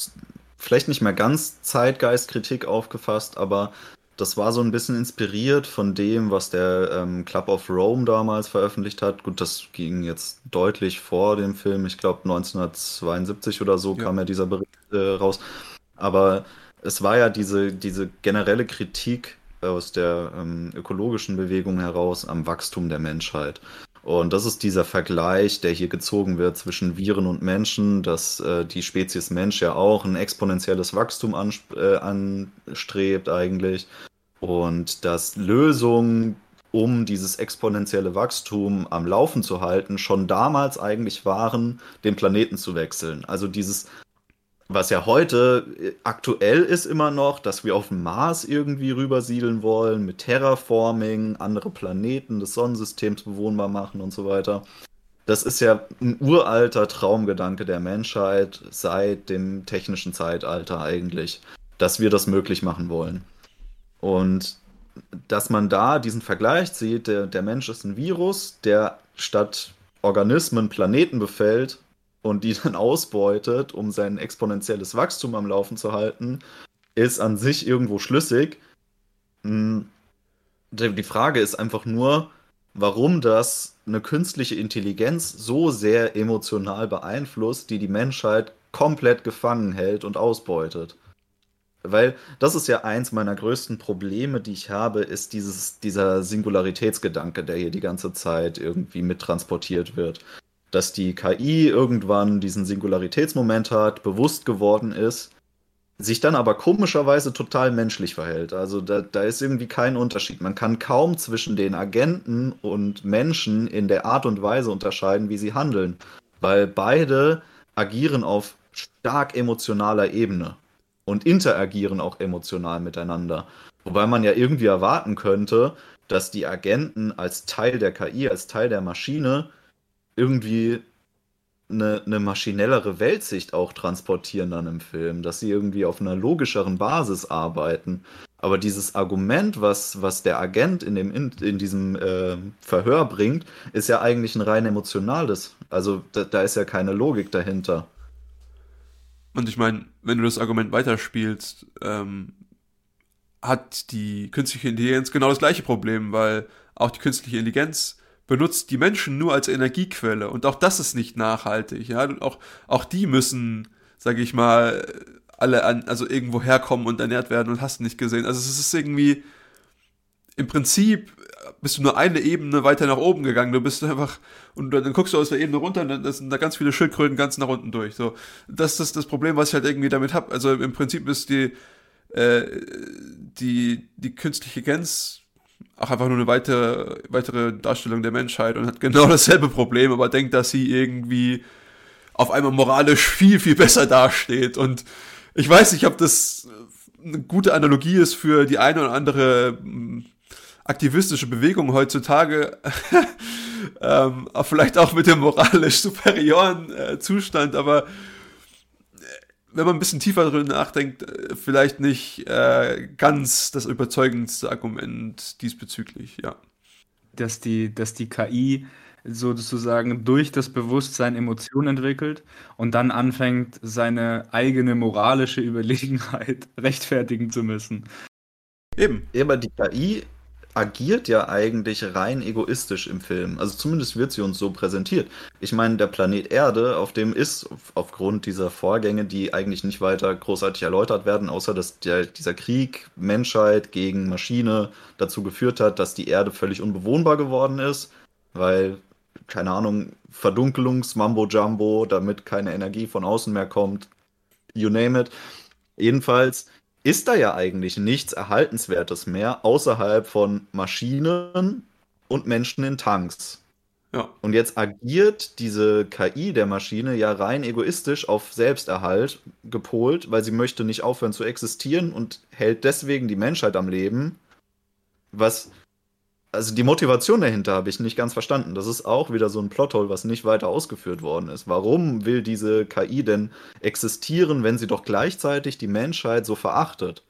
vielleicht nicht mehr ganz Zeitgeistkritik aufgefasst, aber das war so ein bisschen inspiriert von dem, was der ähm, Club of Rome damals veröffentlicht hat. Gut, das ging jetzt deutlich vor dem Film. Ich glaube 1972 oder so ja. kam ja dieser Bericht äh, raus. Aber es war ja diese, diese generelle Kritik aus der ähm, ökologischen Bewegung heraus am Wachstum der Menschheit. Und das ist dieser Vergleich, der hier gezogen wird zwischen Viren und Menschen, dass äh, die Spezies Mensch ja auch ein exponentielles Wachstum äh, anstrebt eigentlich und dass Lösungen, um dieses exponentielle Wachstum am Laufen zu halten, schon damals eigentlich waren, den Planeten zu wechseln. Also dieses, was ja heute äh, aktuell ist immer noch, dass wir auf dem Mars irgendwie rübersiedeln wollen, mit Terraforming, andere Planeten des Sonnensystems bewohnbar machen und so weiter. Das ist ja ein uralter Traumgedanke der Menschheit seit dem technischen Zeitalter eigentlich, dass wir das möglich machen wollen. Und dass man da diesen Vergleich sieht, der, der Mensch ist ein Virus, der statt Organismen Planeten befällt und die dann ausbeutet, um sein exponentielles Wachstum am Laufen zu halten, ist an sich irgendwo schlüssig. Hm, die Frage ist einfach nur, warum das eine künstliche Intelligenz so sehr emotional beeinflusst, die die Menschheit komplett gefangen hält und ausbeutet. Weil das ist ja eins meiner größten Probleme, die ich habe, ist dieses, dieser Singularitätsgedanke, der hier die ganze Zeit irgendwie mittransportiert wird. Dass die KI irgendwann diesen Singularitätsmoment hat, bewusst geworden ist, sich dann aber komischerweise total menschlich verhält. Also da, da ist irgendwie kein Unterschied. Man kann kaum zwischen den Agenten und Menschen in der Art und Weise unterscheiden, wie sie handeln. Weil beide agieren auf stark emotionaler Ebene und interagieren auch emotional miteinander. Wobei man ja irgendwie erwarten könnte, dass die Agenten als Teil der KI, als Teil der Maschine irgendwie eine, eine maschinellere Weltsicht auch transportieren dann im Film, dass sie irgendwie auf einer logischeren Basis arbeiten. Aber dieses Argument, was, was der Agent in, dem, in, in diesem äh, Verhör bringt, ist ja eigentlich ein rein emotionales. Also da, da ist ja keine Logik dahinter. Und ich meine, wenn du das Argument weiterspielst, ähm, hat die künstliche Intelligenz genau das gleiche Problem, weil auch die künstliche Intelligenz benutzt die Menschen nur als Energiequelle und auch das ist nicht nachhaltig. Ja, und auch, auch die müssen, sage ich mal, alle an, also irgendwo herkommen und ernährt werden und hast nicht gesehen. Also es ist irgendwie im Prinzip bist du nur eine Ebene weiter nach oben gegangen. Du bist einfach, und dann guckst du aus der Ebene runter und dann sind da ganz viele Schildkröten ganz nach unten durch. So, das ist das Problem, was ich halt irgendwie damit habe. Also im Prinzip ist die, äh, die, die künstliche Intelligenz auch einfach nur eine weitere, weitere Darstellung der Menschheit und hat genau dasselbe Problem, aber denkt, dass sie irgendwie auf einmal moralisch viel, viel besser dasteht. Und ich weiß nicht, ob das eine gute Analogie ist für die eine oder andere aktivistische Bewegung heutzutage, ähm, vielleicht auch mit dem moralisch superioren äh, Zustand, aber wenn man ein bisschen tiefer drin nachdenkt, äh, vielleicht nicht äh, ganz das überzeugendste Argument diesbezüglich, ja. Dass die, dass die KI sozusagen durch das Bewusstsein Emotionen entwickelt und dann anfängt, seine eigene moralische Überlegenheit rechtfertigen zu müssen. Eben. Ja, aber die KI agiert ja eigentlich rein egoistisch im Film. Also zumindest wird sie uns so präsentiert. Ich meine, der Planet Erde, auf dem ist aufgrund dieser Vorgänge, die eigentlich nicht weiter großartig erläutert werden, außer dass der, dieser Krieg Menschheit gegen Maschine dazu geführt hat, dass die Erde völlig unbewohnbar geworden ist, weil, keine Ahnung, Verdunkelungs-Mambo-Jumbo, damit keine Energie von außen mehr kommt, you name it. Jedenfalls ist da ja eigentlich nichts Erhaltenswertes mehr außerhalb von Maschinen und Menschen in Tanks. Ja. Und jetzt agiert diese KI der Maschine ja rein egoistisch auf Selbsterhalt gepolt, weil sie möchte nicht aufhören zu existieren und hält deswegen die Menschheit am Leben, was also die Motivation dahinter habe ich nicht ganz verstanden. Das ist auch wieder so ein Plothole, was nicht weiter ausgeführt worden ist. Warum will diese KI denn existieren, wenn sie doch gleichzeitig die Menschheit so verachtet?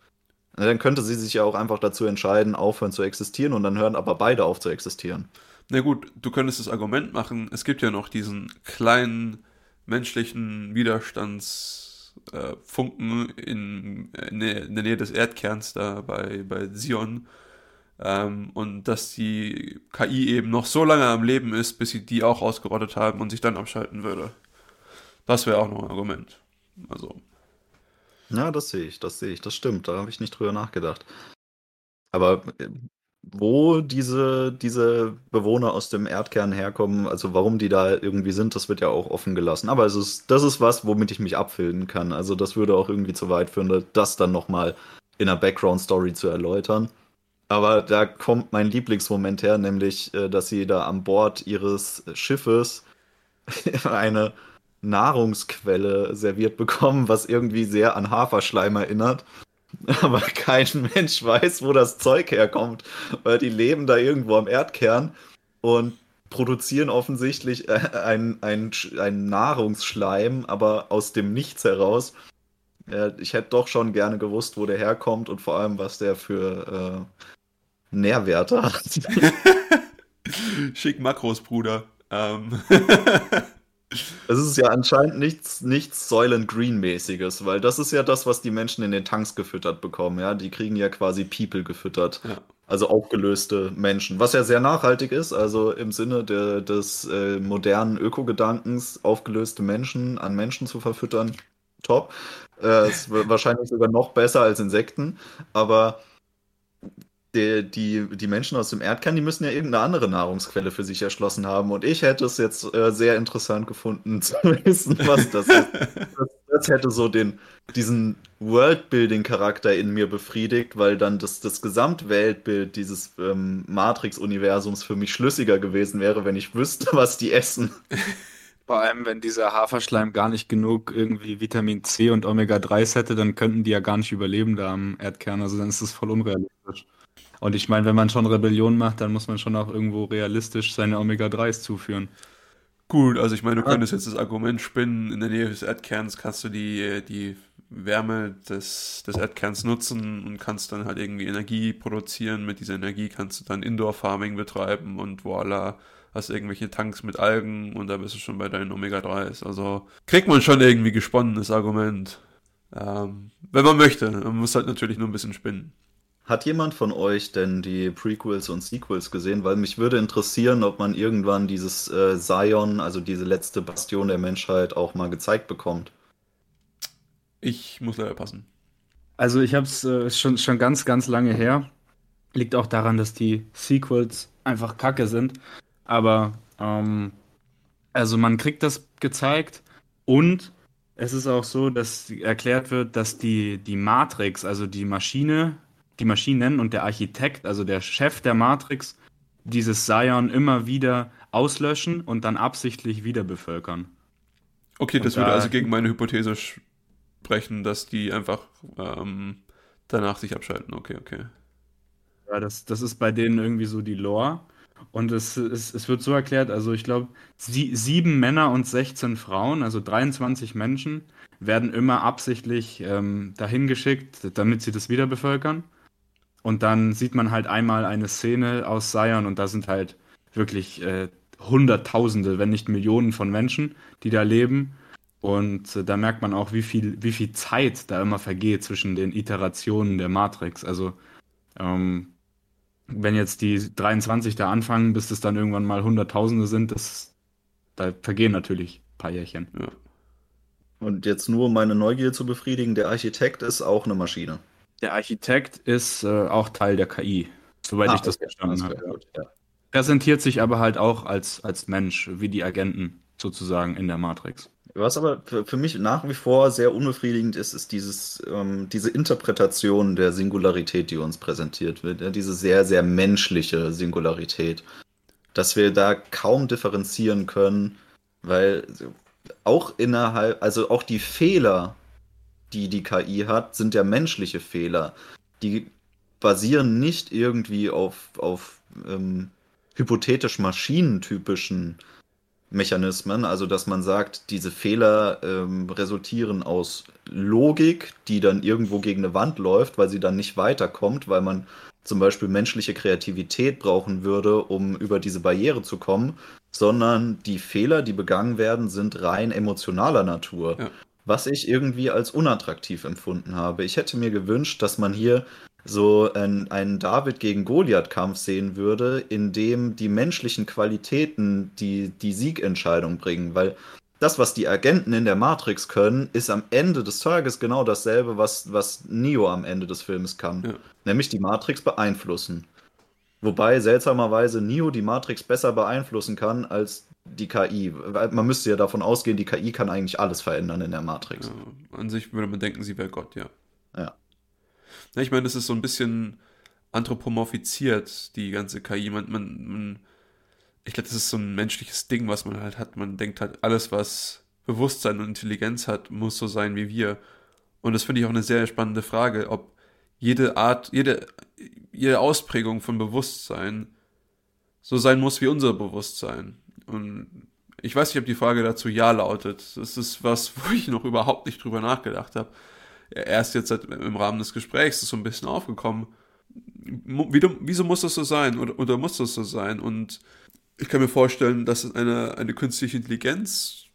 Dann könnte sie sich ja auch einfach dazu entscheiden, aufhören zu existieren und dann hören aber beide auf zu existieren. Na gut, du könntest das Argument machen, es gibt ja noch diesen kleinen menschlichen Widerstandsfunken äh, in, in, der Nähe des Erdkerns da bei, bei Sion ähm, und dass die KI eben noch so lange am Leben ist, bis sie die auch ausgerottet haben und sich dann abschalten würde. Das wäre auch noch ein Argument. Also. Ja, das sehe ich, das sehe ich, das stimmt. Da habe ich nicht drüber nachgedacht. Aber äh, wo diese, diese Bewohner aus dem Erdkern herkommen, also warum die da irgendwie sind, das wird ja auch offen gelassen. Aber es ist, das ist was, womit ich mich abfinden kann. Also das würde auch irgendwie zu weit führen, das dann nochmal in einer Background-Story zu erläutern. Aber da kommt mein Lieblingsmoment her, nämlich, äh, dass sie da an Bord ihres Schiffes eine Nahrungsquelle serviert bekommen, was irgendwie sehr an Haferschleim erinnert. Aber kein Mensch weiß, wo das Zeug herkommt, weil die leben da irgendwo am Erdkern und produzieren offensichtlich äh, einen ein Nahrungsschleim, aber aus dem Nichts heraus. Ich hätte doch schon gerne gewusst, wo der herkommt und vor allem, was der für äh, Nährwerte hat. Schick Makros, Bruder. Ähm. Es ist ja anscheinend nichts, nichts Soylent Green-mäßiges, weil das ist ja das, was die Menschen in den Tanks gefüttert bekommen, ja. Die kriegen ja quasi People gefüttert. Ja. Also aufgelöste Menschen. Was ja sehr nachhaltig ist, also im Sinne de, des äh, modernen Ökogedankens, aufgelöste Menschen an Menschen zu verfüttern. Top. Äh, ist wahrscheinlich sogar noch besser als Insekten. Aber die, die, die Menschen aus dem Erdkern, die müssen ja irgendeine andere Nahrungsquelle für sich erschlossen haben. Und ich hätte es jetzt äh, sehr interessant gefunden zu wissen, was das ist. Das, das hätte so den, diesen Worldbuilding-Charakter in mir befriedigt, weil dann das, das Gesamtweltbild dieses ähm, Matrix-Universums für mich schlüssiger gewesen wäre, wenn ich wüsste, was die essen. Vor allem, wenn dieser Haferschleim gar nicht genug irgendwie Vitamin C und Omega-3 hätte, dann könnten die ja gar nicht überleben da am Erdkern. Also dann ist das voll unrealistisch. Und ich meine, wenn man schon Rebellion macht, dann muss man schon auch irgendwo realistisch seine Omega-3s zuführen. Gut, also ich meine, du könntest jetzt das Argument spinnen, in der Nähe des Erdkerns kannst du die, die Wärme des, des Erdkerns nutzen und kannst dann halt irgendwie Energie produzieren. Mit dieser Energie kannst du dann Indoor-Farming betreiben und voila, hast irgendwelche Tanks mit Algen und da bist du schon bei deinen Omega-3s. Also kriegt man schon irgendwie gesponnenes Argument. Ähm, wenn man möchte. Man muss halt natürlich nur ein bisschen spinnen. Hat jemand von euch denn die Prequels und Sequels gesehen? Weil mich würde interessieren, ob man irgendwann dieses äh, Zion, also diese letzte Bastion der Menschheit, auch mal gezeigt bekommt. Ich muss leider passen. Also ich habe es äh, schon, schon ganz, ganz lange her. Liegt auch daran, dass die Sequels einfach kacke sind. Aber ähm, also man kriegt das gezeigt und es ist auch so, dass erklärt wird, dass die, die Matrix, also die Maschine, die Maschinen und der Architekt, also der Chef der Matrix, dieses Zion immer wieder auslöschen und dann absichtlich wieder bevölkern. Okay, das würde also gegen meine Hypothese sprechen, dass die einfach ähm, danach sich abschalten. Okay, okay. Ja, das, das ist bei denen irgendwie so die Lore. Und es, es, es wird so erklärt, also ich glaube, sie, sieben Männer und 16 Frauen, also 23 Menschen, werden immer absichtlich ähm, dahin geschickt, damit sie das wieder bevölkern. Und dann sieht man halt einmal eine Szene aus Zion und da sind halt wirklich äh, Hunderttausende, wenn nicht Millionen von Menschen, die da leben. Und äh, da merkt man auch, wie viel, wie viel Zeit da immer vergeht zwischen den Iterationen der Matrix. Also ähm, wenn jetzt die 23 da anfangen, bis es dann irgendwann mal Hunderttausende sind, das, da vergehen natürlich ein paar Jährchen. Ja. Und jetzt nur um meine Neugier zu befriedigen, der Architekt ist auch eine Maschine. Der Architekt ist äh, auch Teil der KI, soweit ah, ich das okay. verstanden habe. Ja. Präsentiert sich aber halt auch als, als Mensch, wie die Agenten sozusagen in der Matrix. Was aber für, für mich nach wie vor sehr unbefriedigend ist, ist dieses, ähm, diese Interpretation der Singularität, die uns präsentiert wird. Ja, diese sehr, sehr menschliche Singularität. Dass wir da kaum differenzieren können, weil auch innerhalb, also auch die Fehler, die die KI hat, sind ja menschliche Fehler. Die basieren nicht irgendwie auf, auf ähm, hypothetisch maschinentypischen Mechanismen, also dass man sagt, diese Fehler ähm, resultieren aus Logik, die dann irgendwo gegen eine Wand läuft, weil sie dann nicht weiterkommt, weil man zum Beispiel menschliche Kreativität brauchen würde, um über diese Barriere zu kommen, sondern die Fehler, die begangen werden, sind rein emotionaler Natur. Ja was ich irgendwie als unattraktiv empfunden habe. Ich hätte mir gewünscht, dass man hier so einen, einen David gegen Goliath-Kampf sehen würde, in dem die menschlichen Qualitäten die, die Siegentscheidung bringen, weil das, was die Agenten in der Matrix können, ist am Ende des Tages genau dasselbe, was, was Neo am Ende des Films kann. Ja. Nämlich die Matrix beeinflussen. Wobei seltsamerweise Neo die Matrix besser beeinflussen kann als die KI. Man müsste ja davon ausgehen, die KI kann eigentlich alles verändern in der Matrix. Ja, an sich würde man denken, sie wäre Gott, ja. Ja. ja ich meine, das ist so ein bisschen anthropomorphiziert, die ganze KI. Man, man, man ich glaube, das ist so ein menschliches Ding, was man halt hat. Man denkt halt, alles, was Bewusstsein und Intelligenz hat, muss so sein wie wir. Und das finde ich auch eine sehr spannende Frage, ob jede Art, jede, jede Ausprägung von Bewusstsein so sein muss wie unser Bewusstsein. Und ich weiß nicht, ob die Frage dazu ja lautet. Das ist was, wo ich noch überhaupt nicht drüber nachgedacht habe. Erst jetzt im Rahmen des Gesprächs ist so ein bisschen aufgekommen. Wieso muss das so sein? Oder, oder muss das so sein? Und ich kann mir vorstellen, dass eine, eine künstliche Intelligenz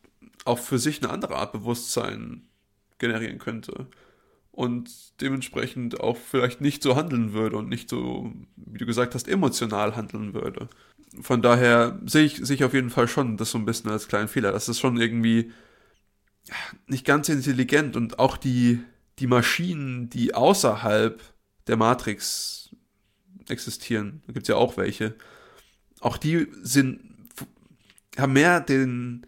auch für sich eine andere Art Bewusstsein generieren könnte. Und dementsprechend auch vielleicht nicht so handeln würde und nicht so, wie du gesagt hast, emotional handeln würde von daher sehe ich, sehe ich auf jeden Fall schon das so ein bisschen als kleinen Fehler. Das ist schon irgendwie nicht ganz intelligent und auch die, die Maschinen, die außerhalb der Matrix existieren, da gibt es ja auch welche, auch die sind, haben mehr den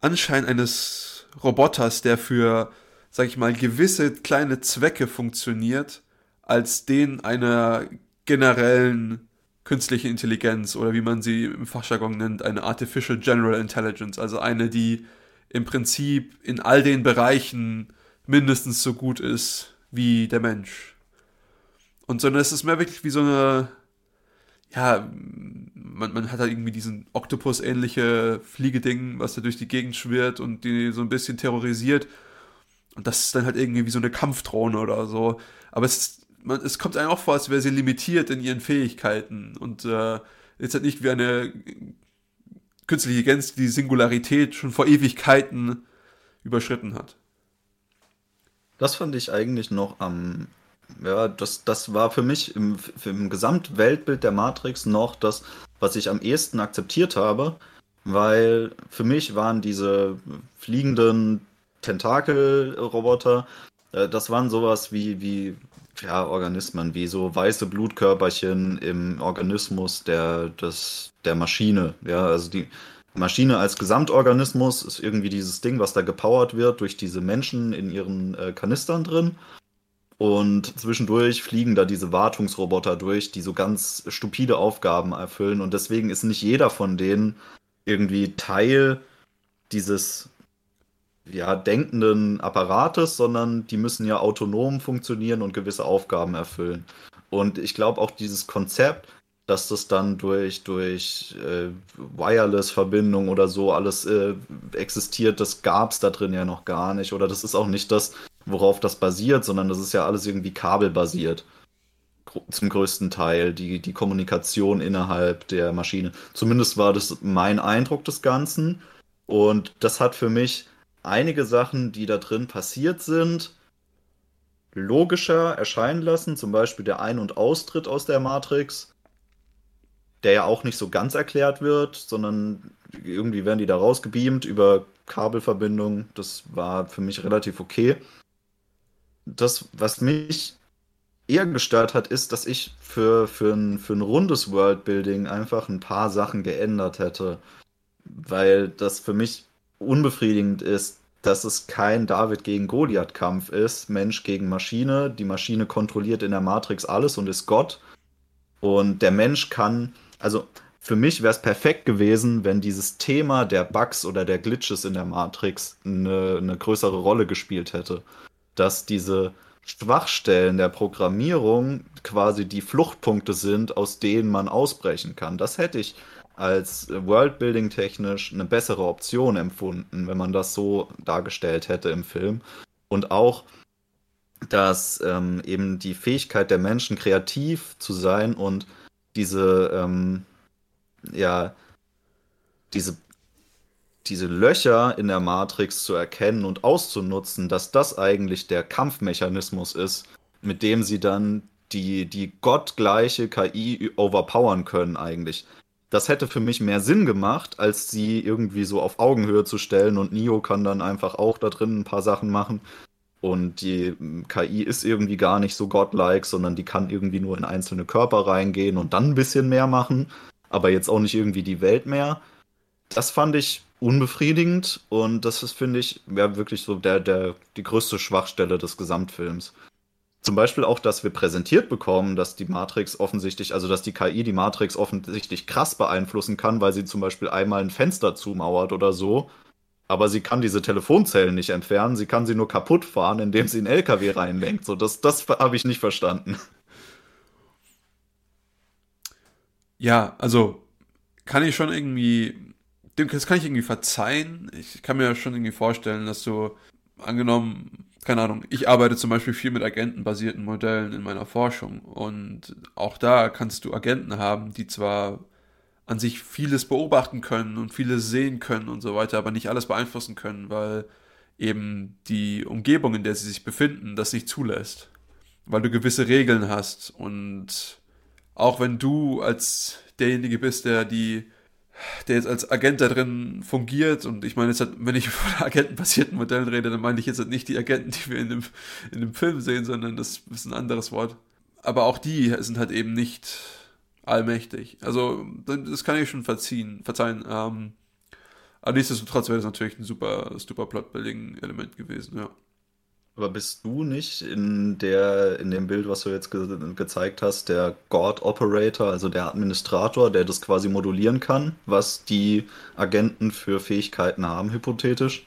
Anschein eines Roboters, der für, sag ich mal, gewisse kleine Zwecke funktioniert, als den einer generellen künstliche Intelligenz oder wie man sie im Fachjargon nennt, eine Artificial General Intelligence, also eine, die im Prinzip in all den Bereichen mindestens so gut ist wie der Mensch. Und sondern es ist mehr wirklich wie so eine, ja, man, man hat halt irgendwie diesen Oktopus-ähnliche Fliegeding, was da durch die Gegend schwirrt und die so ein bisschen terrorisiert. Und das ist dann halt irgendwie wie so eine Kampfdrohne oder so. Aber es ist man, es kommt einem auch vor, als wäre sie limitiert in ihren Fähigkeiten und äh, jetzt halt nicht wie eine künstliche Intelligenz, die Singularität schon vor Ewigkeiten überschritten hat. Das fand ich eigentlich noch am Ja, das, das war für mich im, im Gesamtweltbild der Matrix noch das, was ich am ehesten akzeptiert habe, weil für mich waren diese fliegenden Tentakelroboter, äh, das waren sowas wie, wie ja, Organismen, wie so weiße Blutkörperchen im Organismus der, des, der Maschine. Ja, also die Maschine als Gesamtorganismus ist irgendwie dieses Ding, was da gepowert wird durch diese Menschen in ihren äh, Kanistern drin. Und zwischendurch fliegen da diese Wartungsroboter durch, die so ganz stupide Aufgaben erfüllen. Und deswegen ist nicht jeder von denen irgendwie Teil dieses ja, denkenden Apparates, sondern die müssen ja autonom funktionieren und gewisse Aufgaben erfüllen. Und ich glaube auch dieses Konzept, dass das dann durch, durch äh, Wireless-Verbindung oder so alles äh, existiert, das gab es da drin ja noch gar nicht. Oder das ist auch nicht das, worauf das basiert, sondern das ist ja alles irgendwie kabelbasiert. Zum größten Teil, die, die Kommunikation innerhalb der Maschine. Zumindest war das mein Eindruck des Ganzen. Und das hat für mich einige Sachen, die da drin passiert sind, logischer erscheinen lassen. Zum Beispiel der Ein- und Austritt aus der Matrix, der ja auch nicht so ganz erklärt wird, sondern irgendwie werden die da rausgebeamt über Kabelverbindungen. Das war für mich relativ okay. Das, was mich eher gestört hat, ist, dass ich für, für, ein, für ein rundes Worldbuilding einfach ein paar Sachen geändert hätte. Weil das für mich unbefriedigend ist, dass es kein David gegen Goliath-Kampf ist, Mensch gegen Maschine. Die Maschine kontrolliert in der Matrix alles und ist Gott. Und der Mensch kann, also für mich wäre es perfekt gewesen, wenn dieses Thema der Bugs oder der Glitches in der Matrix eine, eine größere Rolle gespielt hätte. Dass diese Schwachstellen der Programmierung quasi die Fluchtpunkte sind, aus denen man ausbrechen kann. Das hätte ich als Worldbuilding technisch eine bessere Option empfunden, wenn man das so dargestellt hätte im Film. Und auch, dass ähm, eben die Fähigkeit der Menschen kreativ zu sein und diese, ähm, ja, diese, diese Löcher in der Matrix zu erkennen und auszunutzen, dass das eigentlich der Kampfmechanismus ist, mit dem sie dann die, die gottgleiche KI overpowern können eigentlich das hätte für mich mehr Sinn gemacht, als sie irgendwie so auf Augenhöhe zu stellen und Nio kann dann einfach auch da drin ein paar Sachen machen. Und die KI ist irgendwie gar nicht so godlike, sondern die kann irgendwie nur in einzelne Körper reingehen und dann ein bisschen mehr machen, aber jetzt auch nicht irgendwie die Welt mehr. Das fand ich unbefriedigend und das ist, finde ich, ja wirklich so der, der, die größte Schwachstelle des Gesamtfilms. Zum Beispiel auch, dass wir präsentiert bekommen, dass die Matrix offensichtlich, also dass die KI die Matrix offensichtlich krass beeinflussen kann, weil sie zum Beispiel einmal ein Fenster zumauert oder so. Aber sie kann diese Telefonzellen nicht entfernen, sie kann sie nur kaputt fahren, indem sie einen LKW reinlenkt. So, das, das habe ich nicht verstanden. Ja, also kann ich schon irgendwie, das kann ich irgendwie verzeihen. Ich kann mir schon irgendwie vorstellen, dass du angenommen, keine Ahnung, ich arbeite zum Beispiel viel mit agentenbasierten Modellen in meiner Forschung und auch da kannst du Agenten haben, die zwar an sich vieles beobachten können und vieles sehen können und so weiter, aber nicht alles beeinflussen können, weil eben die Umgebung, in der sie sich befinden, das nicht zulässt. Weil du gewisse Regeln hast und auch wenn du als derjenige bist, der die der jetzt als Agent da drin fungiert. Und ich meine, jetzt halt, wenn ich von agentenbasierten Modellen rede, dann meine ich jetzt halt nicht die Agenten, die wir in dem, in dem Film sehen, sondern das ist ein anderes Wort. Aber auch die sind halt eben nicht allmächtig. Also, das kann ich schon verziehen, verzeihen. Ähm, aber nichtsdestotrotz wäre das natürlich ein super, super Plot-Building-Element gewesen, ja. Aber bist du nicht in der, in dem Bild, was du jetzt ge gezeigt hast, der God Operator, also der Administrator, der das quasi modulieren kann, was die Agenten für Fähigkeiten haben, hypothetisch?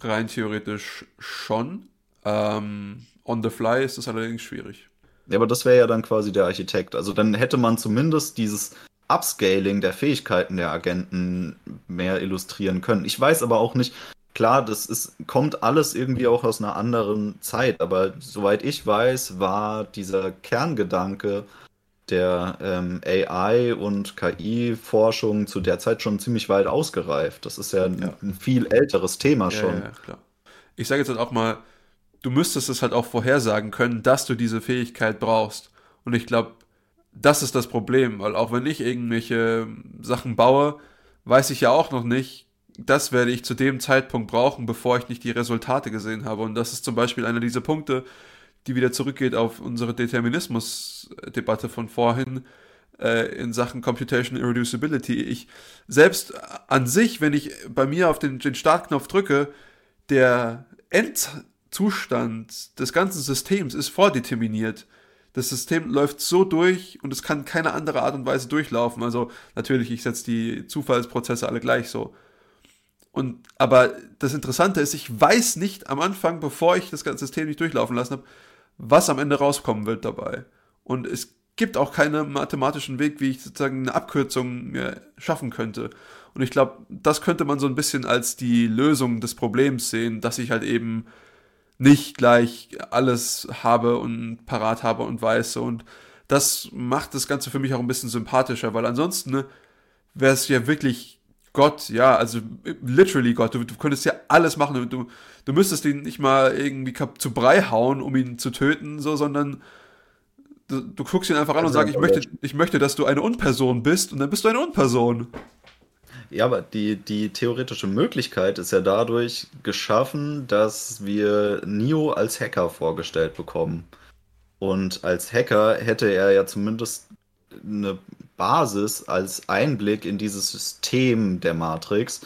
Rein theoretisch schon. Ähm, on the fly ist das allerdings schwierig. Ja, aber das wäre ja dann quasi der Architekt. Also dann hätte man zumindest dieses Upscaling der Fähigkeiten der Agenten mehr illustrieren können. Ich weiß aber auch nicht, klar, das ist, kommt alles irgendwie auch aus einer anderen Zeit, aber soweit ich weiß, war dieser Kerngedanke der ähm, AI und KI-Forschung zu der Zeit schon ziemlich weit ausgereift. Das ist ja ein, ja. ein viel älteres Thema schon. Ja, ja, klar. Ich sage jetzt halt auch mal, du müsstest es halt auch vorhersagen können, dass du diese Fähigkeit brauchst. Und ich glaube, das ist das Problem, weil auch wenn ich irgendwelche Sachen baue, weiß ich ja auch noch nicht, das werde ich zu dem Zeitpunkt brauchen, bevor ich nicht die Resultate gesehen habe. Und das ist zum Beispiel einer dieser Punkte, die wieder zurückgeht auf unsere Determinismus-Debatte von vorhin äh, in Sachen Computation Irreducibility. Ich selbst an sich, wenn ich bei mir auf den, den Startknopf drücke, der Endzustand des ganzen Systems ist vordeterminiert. Das System läuft so durch und es kann keine andere Art und Weise durchlaufen. Also natürlich, ich setze die Zufallsprozesse alle gleich so. Und, aber das Interessante ist, ich weiß nicht am Anfang, bevor ich das ganze System nicht durchlaufen lassen habe, was am Ende rauskommen wird dabei. Und es gibt auch keinen mathematischen Weg, wie ich sozusagen eine Abkürzung schaffen könnte. Und ich glaube, das könnte man so ein bisschen als die Lösung des Problems sehen, dass ich halt eben nicht gleich alles habe und parat habe und weiß. Und das macht das Ganze für mich auch ein bisschen sympathischer, weil ansonsten ne, wäre es ja wirklich Gott, ja, also literally Gott. Du, du könntest ja alles machen. Du, du müsstest ihn nicht mal irgendwie zu Brei hauen, um ihn zu töten, so, sondern du, du guckst ihn einfach an und sagst, ich möchte, ich möchte, dass du eine Unperson bist und dann bist du eine Unperson. Ja, aber die, die theoretische Möglichkeit ist ja dadurch geschaffen, dass wir Neo als Hacker vorgestellt bekommen. Und als Hacker hätte er ja zumindest eine Basis als Einblick in dieses System der Matrix,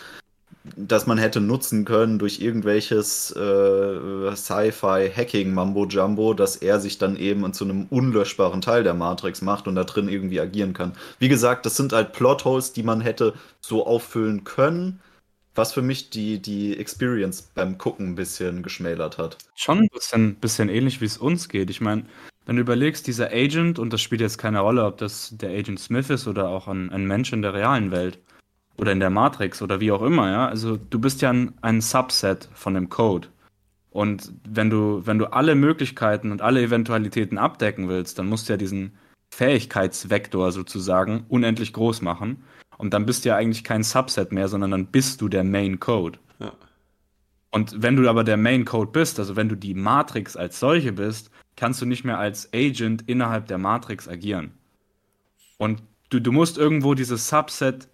das man hätte nutzen können durch irgendwelches äh, Sci-Fi-Hacking-Mambo-Jumbo, dass er sich dann eben zu einem unlöschbaren Teil der Matrix macht und da drin irgendwie agieren kann. Wie gesagt, das sind halt Plotholes, die man hätte so auffüllen können, was für mich die, die Experience beim Gucken ein bisschen geschmälert hat. Schon ein bisschen, bisschen ähnlich, wie es uns geht. Ich meine, wenn du überlegst, dieser Agent, und das spielt jetzt keine Rolle, ob das der Agent Smith ist oder auch ein, ein Mensch in der realen Welt, oder in der Matrix oder wie auch immer, ja. Also du bist ja ein, ein Subset von dem Code. Und wenn du, wenn du alle Möglichkeiten und alle Eventualitäten abdecken willst, dann musst du ja diesen Fähigkeitsvektor sozusagen unendlich groß machen. Und dann bist du ja eigentlich kein Subset mehr, sondern dann bist du der Main Code. Ja. Und wenn du aber der Main Code bist, also wenn du die Matrix als solche bist, kannst du nicht mehr als Agent innerhalb der Matrix agieren. Und du, du musst irgendwo dieses Subset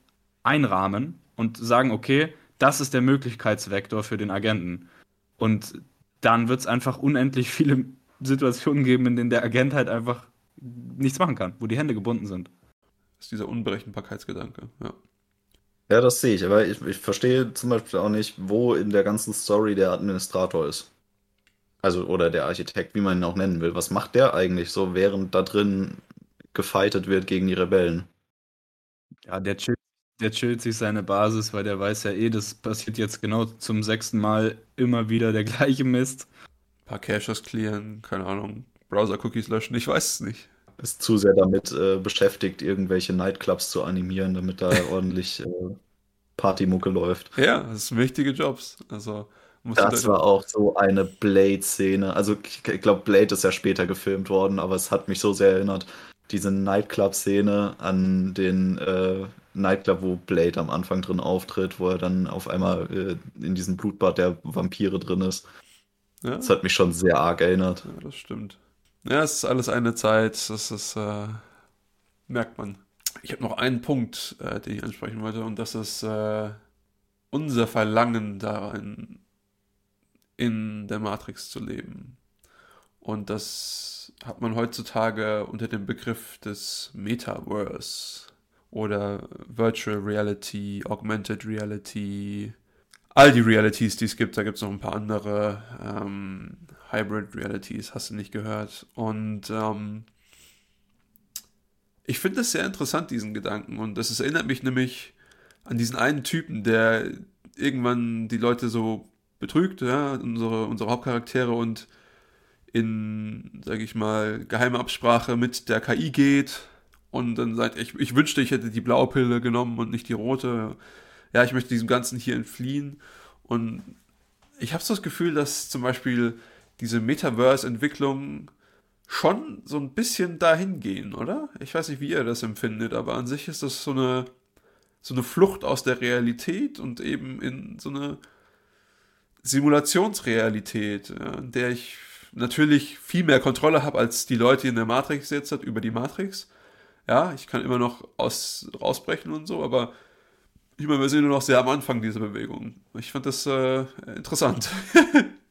einrahmen und sagen, okay, das ist der Möglichkeitsvektor für den Agenten. Und dann wird es einfach unendlich viele Situationen geben, in denen der Agent halt einfach nichts machen kann, wo die Hände gebunden sind. Das ist dieser Unberechenbarkeitsgedanke, ja. Ja, das sehe ich, aber ich, ich verstehe zum Beispiel auch nicht, wo in der ganzen Story der Administrator ist. Also, oder der Architekt, wie man ihn auch nennen will. Was macht der eigentlich so, während da drin gefeitet wird gegen die Rebellen? Ja, der chillt der chillt sich seine Basis, weil der weiß ja eh, das passiert jetzt genau zum sechsten Mal immer wieder der gleiche Mist. Ein paar Caches clearen, keine Ahnung, Browser-Cookies löschen, ich weiß es nicht. Ist zu sehr damit äh, beschäftigt, irgendwelche Nightclubs zu animieren, damit da ordentlich äh, Partymucke läuft. Ja, das sind wichtige Jobs. Also, das war auch so eine Blade-Szene. Also ich, ich glaube, Blade ist ja später gefilmt worden, aber es hat mich so sehr erinnert. Diese Nightclub-Szene an den äh, Nightclub, wo Blade am Anfang drin auftritt, wo er dann auf einmal äh, in diesem Blutbad der Vampire drin ist. Ja. Das hat mich schon sehr arg erinnert. Ja, das stimmt. Ja, es ist alles eine Zeit, das ist, äh, merkt man. Ich habe noch einen Punkt, äh, den ich ansprechen wollte, und das ist äh, unser Verlangen darin, in der Matrix zu leben. Und das hat man heutzutage unter dem Begriff des Metaverse oder Virtual Reality, Augmented Reality, all die Realities, die es gibt. Da gibt es noch ein paar andere ähm, Hybrid Realities, hast du nicht gehört. Und ähm, ich finde es sehr interessant, diesen Gedanken. Und das erinnert mich nämlich an diesen einen Typen, der irgendwann die Leute so betrügt, ja, unsere, unsere Hauptcharaktere und in, sage ich mal, geheime Absprache mit der KI geht und dann sagt, ich, ich wünschte, ich hätte die blaue Pille genommen und nicht die rote. Ja, ich möchte diesem Ganzen hier entfliehen. Und ich habe so das Gefühl, dass zum Beispiel diese Metaverse-Entwicklung schon so ein bisschen dahin gehen, oder? Ich weiß nicht, wie ihr das empfindet, aber an sich ist das so eine, so eine Flucht aus der Realität und eben in so eine Simulationsrealität, in der ich natürlich viel mehr Kontrolle habe als die Leute in der Matrix jetzt hat über die Matrix. Ja, ich kann immer noch aus, rausbrechen und so, aber ich meine, wir sind nur noch sehr am Anfang dieser Bewegung. Ich fand das äh, interessant.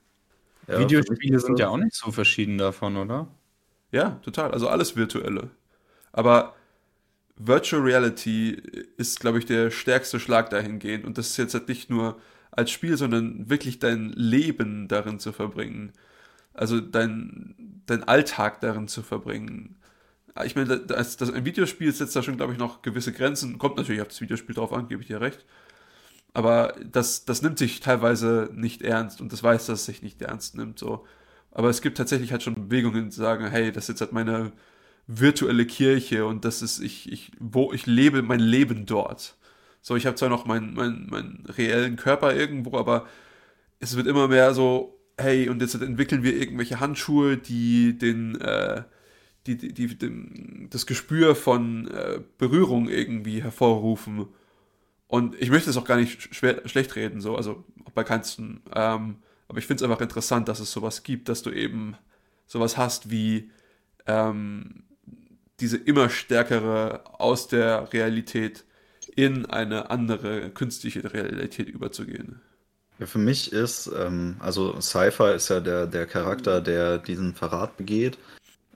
ja, Videospiele sind ja auch nicht so verschieden davon, oder? Ja, total. Also alles virtuelle. Aber Virtual Reality ist, glaube ich, der stärkste Schlag dahingehend. Und das ist jetzt halt nicht nur als Spiel, sondern wirklich dein Leben darin zu verbringen. Also dein, dein Alltag darin zu verbringen. Ich meine, das, das, ein Videospiel setzt da schon, glaube ich, noch gewisse Grenzen. Kommt natürlich auf das Videospiel drauf an, gebe ich dir recht. Aber das, das nimmt sich teilweise nicht ernst und das weiß, dass es sich nicht ernst nimmt. So. Aber es gibt tatsächlich halt schon Bewegungen, die sagen, hey, das ist jetzt halt meine virtuelle Kirche und das ist, ich, ich, wo ich lebe mein Leben dort. So, ich habe zwar noch meinen mein, mein reellen Körper irgendwo, aber es wird immer mehr so, hey, und jetzt entwickeln wir irgendwelche Handschuhe, die den, äh, die, die, die, die, das Gespür von äh, Berührung irgendwie hervorrufen. Und ich möchte es auch gar nicht schwer, schlecht reden, so, also bei keinsten. Ähm, aber ich finde es einfach interessant, dass es sowas gibt, dass du eben sowas hast wie ähm, diese immer stärkere aus der Realität in eine andere künstliche Realität überzugehen. Ja, für mich ist, ähm, also Cypher ist ja der, der Charakter, der diesen Verrat begeht.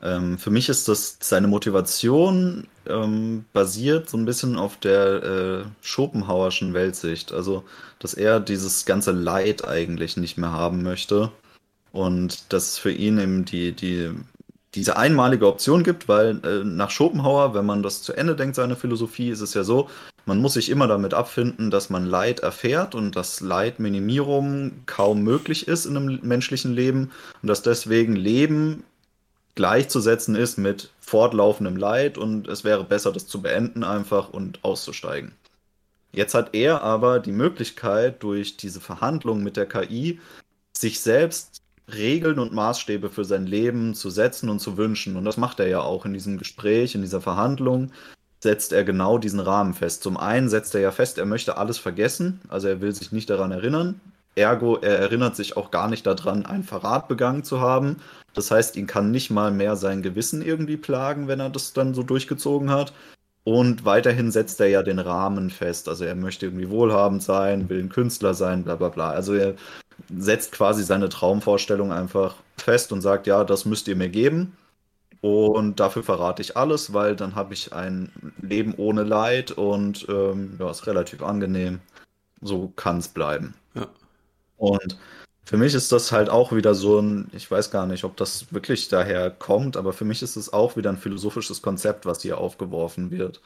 Ähm, für mich ist das seine Motivation ähm, basiert so ein bisschen auf der äh, Schopenhauerschen Weltsicht. Also, dass er dieses ganze Leid eigentlich nicht mehr haben möchte. Und dass für ihn eben die, die diese einmalige Option gibt, weil äh, nach Schopenhauer, wenn man das zu Ende denkt, seine Philosophie, ist es ja so, man muss sich immer damit abfinden, dass man Leid erfährt und dass Leidminimierung kaum möglich ist in einem menschlichen Leben und dass deswegen Leben gleichzusetzen ist mit fortlaufendem Leid und es wäre besser, das zu beenden einfach und auszusteigen. Jetzt hat er aber die Möglichkeit, durch diese Verhandlung mit der KI sich selbst Regeln und Maßstäbe für sein Leben zu setzen und zu wünschen. Und das macht er ja auch in diesem Gespräch, in dieser Verhandlung, setzt er genau diesen Rahmen fest. Zum einen setzt er ja fest, er möchte alles vergessen, also er will sich nicht daran erinnern. Ergo, er erinnert sich auch gar nicht daran, einen Verrat begangen zu haben. Das heißt, ihn kann nicht mal mehr sein Gewissen irgendwie plagen, wenn er das dann so durchgezogen hat. Und weiterhin setzt er ja den Rahmen fest. Also er möchte irgendwie wohlhabend sein, will ein Künstler sein, bla bla bla. Also er setzt quasi seine Traumvorstellung einfach fest und sagt, ja, das müsst ihr mir geben. Und dafür verrate ich alles, weil dann habe ich ein Leben ohne Leid und ähm, ja, ist relativ angenehm. So kann es bleiben. Ja. Und für mich ist das halt auch wieder so ein, ich weiß gar nicht, ob das wirklich daher kommt, aber für mich ist es auch wieder ein philosophisches Konzept, was hier aufgeworfen wird.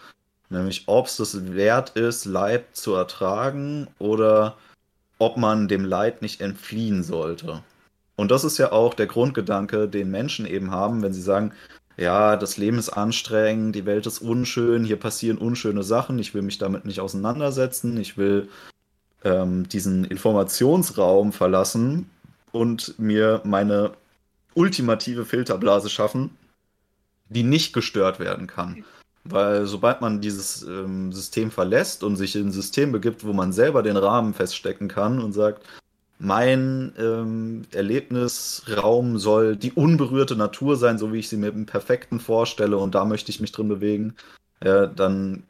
Nämlich, ob es das wert ist, Leid zu ertragen oder ob man dem Leid nicht entfliehen sollte. Und das ist ja auch der Grundgedanke, den Menschen eben haben, wenn sie sagen, ja, das Leben ist anstrengend, die Welt ist unschön, hier passieren unschöne Sachen, ich will mich damit nicht auseinandersetzen, ich will ähm, diesen Informationsraum verlassen und mir meine ultimative Filterblase schaffen, die nicht gestört werden kann. Weil sobald man dieses ähm, System verlässt und sich in ein System begibt, wo man selber den Rahmen feststecken kann und sagt, mein ähm, Erlebnisraum soll die unberührte Natur sein, so wie ich sie mir im Perfekten vorstelle und da möchte ich mich drin bewegen, äh, dann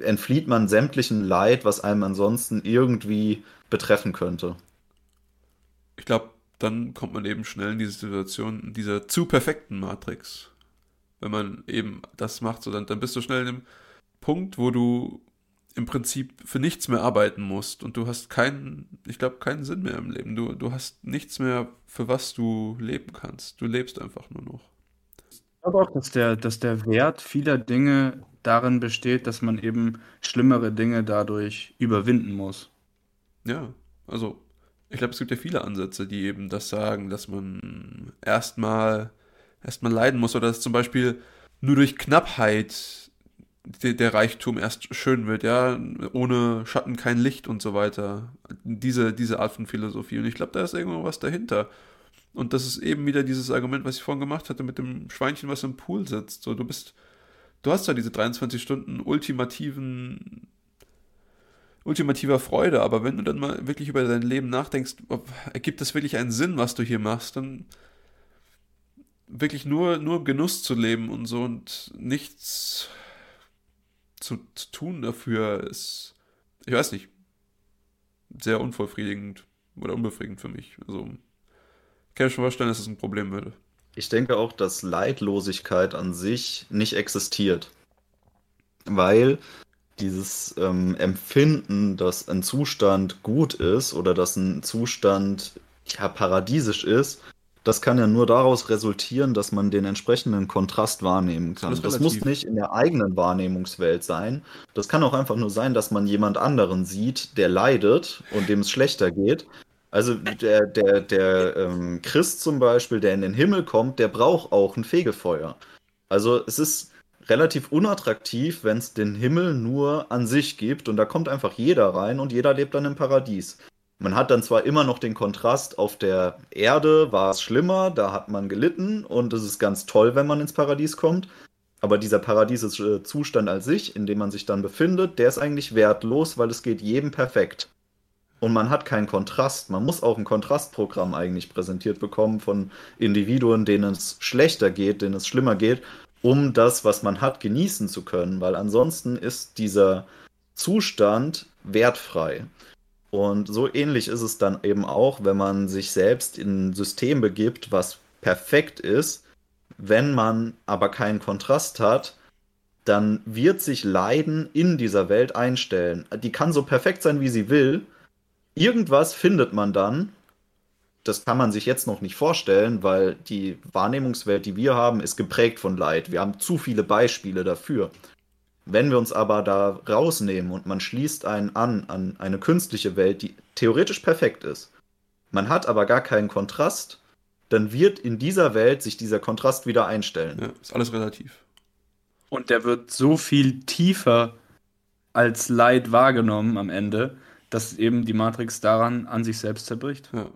entflieht man sämtlichen Leid, was einem ansonsten irgendwie betreffen könnte. Ich glaube, dann kommt man eben schnell in diese Situation dieser zu perfekten Matrix wenn man eben das macht, so dann, dann bist du schnell in einem Punkt, wo du im Prinzip für nichts mehr arbeiten musst und du hast keinen, ich glaube, keinen Sinn mehr im Leben. Du, du hast nichts mehr, für was du leben kannst. Du lebst einfach nur noch. Ich glaube auch, dass der, dass der Wert vieler Dinge darin besteht, dass man eben schlimmere Dinge dadurch überwinden muss. Ja, also ich glaube, es gibt ja viele Ansätze, die eben das sagen, dass man erstmal erstmal leiden muss oder dass zum Beispiel nur durch Knappheit der, der, Reichtum erst schön wird, ja, ohne Schatten kein Licht und so weiter. Diese, diese Art von Philosophie. Und ich glaube, da ist irgendwo was dahinter. Und das ist eben wieder dieses Argument, was ich vorhin gemacht hatte mit dem Schweinchen, was im Pool sitzt. So, du bist, du hast ja diese 23 Stunden ultimativen ultimativer Freude, aber wenn du dann mal wirklich über dein Leben nachdenkst, ob, ergibt das wirklich einen Sinn, was du hier machst, dann wirklich nur, nur im Genuss zu leben und so und nichts zu, zu tun dafür ist, ich weiß nicht, sehr unvollfriedigend oder unbefriedigend für mich. Also, ich kann mir schon vorstellen, dass das ein Problem würde. Ich denke auch, dass Leidlosigkeit an sich nicht existiert. Weil dieses ähm, Empfinden, dass ein Zustand gut ist oder dass ein Zustand ja paradiesisch ist, das kann ja nur daraus resultieren, dass man den entsprechenden Kontrast wahrnehmen kann. Das, das muss nicht in der eigenen Wahrnehmungswelt sein. Das kann auch einfach nur sein, dass man jemand anderen sieht, der leidet und dem es schlechter geht. Also der, der, der ähm, Christ zum Beispiel, der in den Himmel kommt, der braucht auch ein Fegefeuer. Also es ist relativ unattraktiv, wenn es den Himmel nur an sich gibt und da kommt einfach jeder rein und jeder lebt dann im Paradies. Man hat dann zwar immer noch den Kontrast, auf der Erde war es schlimmer, da hat man gelitten und es ist ganz toll, wenn man ins Paradies kommt. Aber dieser paradiesische Zustand als sich, in dem man sich dann befindet, der ist eigentlich wertlos, weil es geht jedem perfekt. Und man hat keinen Kontrast. Man muss auch ein Kontrastprogramm eigentlich präsentiert bekommen von Individuen, denen es schlechter geht, denen es schlimmer geht, um das, was man hat, genießen zu können. Weil ansonsten ist dieser Zustand wertfrei. Und so ähnlich ist es dann eben auch, wenn man sich selbst in ein System begibt, was perfekt ist. Wenn man aber keinen Kontrast hat, dann wird sich Leiden in dieser Welt einstellen. Die kann so perfekt sein, wie sie will. Irgendwas findet man dann. Das kann man sich jetzt noch nicht vorstellen, weil die Wahrnehmungswelt, die wir haben, ist geprägt von Leid. Wir haben zu viele Beispiele dafür. Wenn wir uns aber da rausnehmen und man schließt einen an an eine künstliche Welt, die theoretisch perfekt ist, man hat aber gar keinen Kontrast, dann wird in dieser Welt sich dieser Kontrast wieder einstellen. Ja, ist alles relativ. Und der wird so viel tiefer als Leid wahrgenommen am Ende, dass eben die Matrix daran an sich selbst zerbricht. Ja.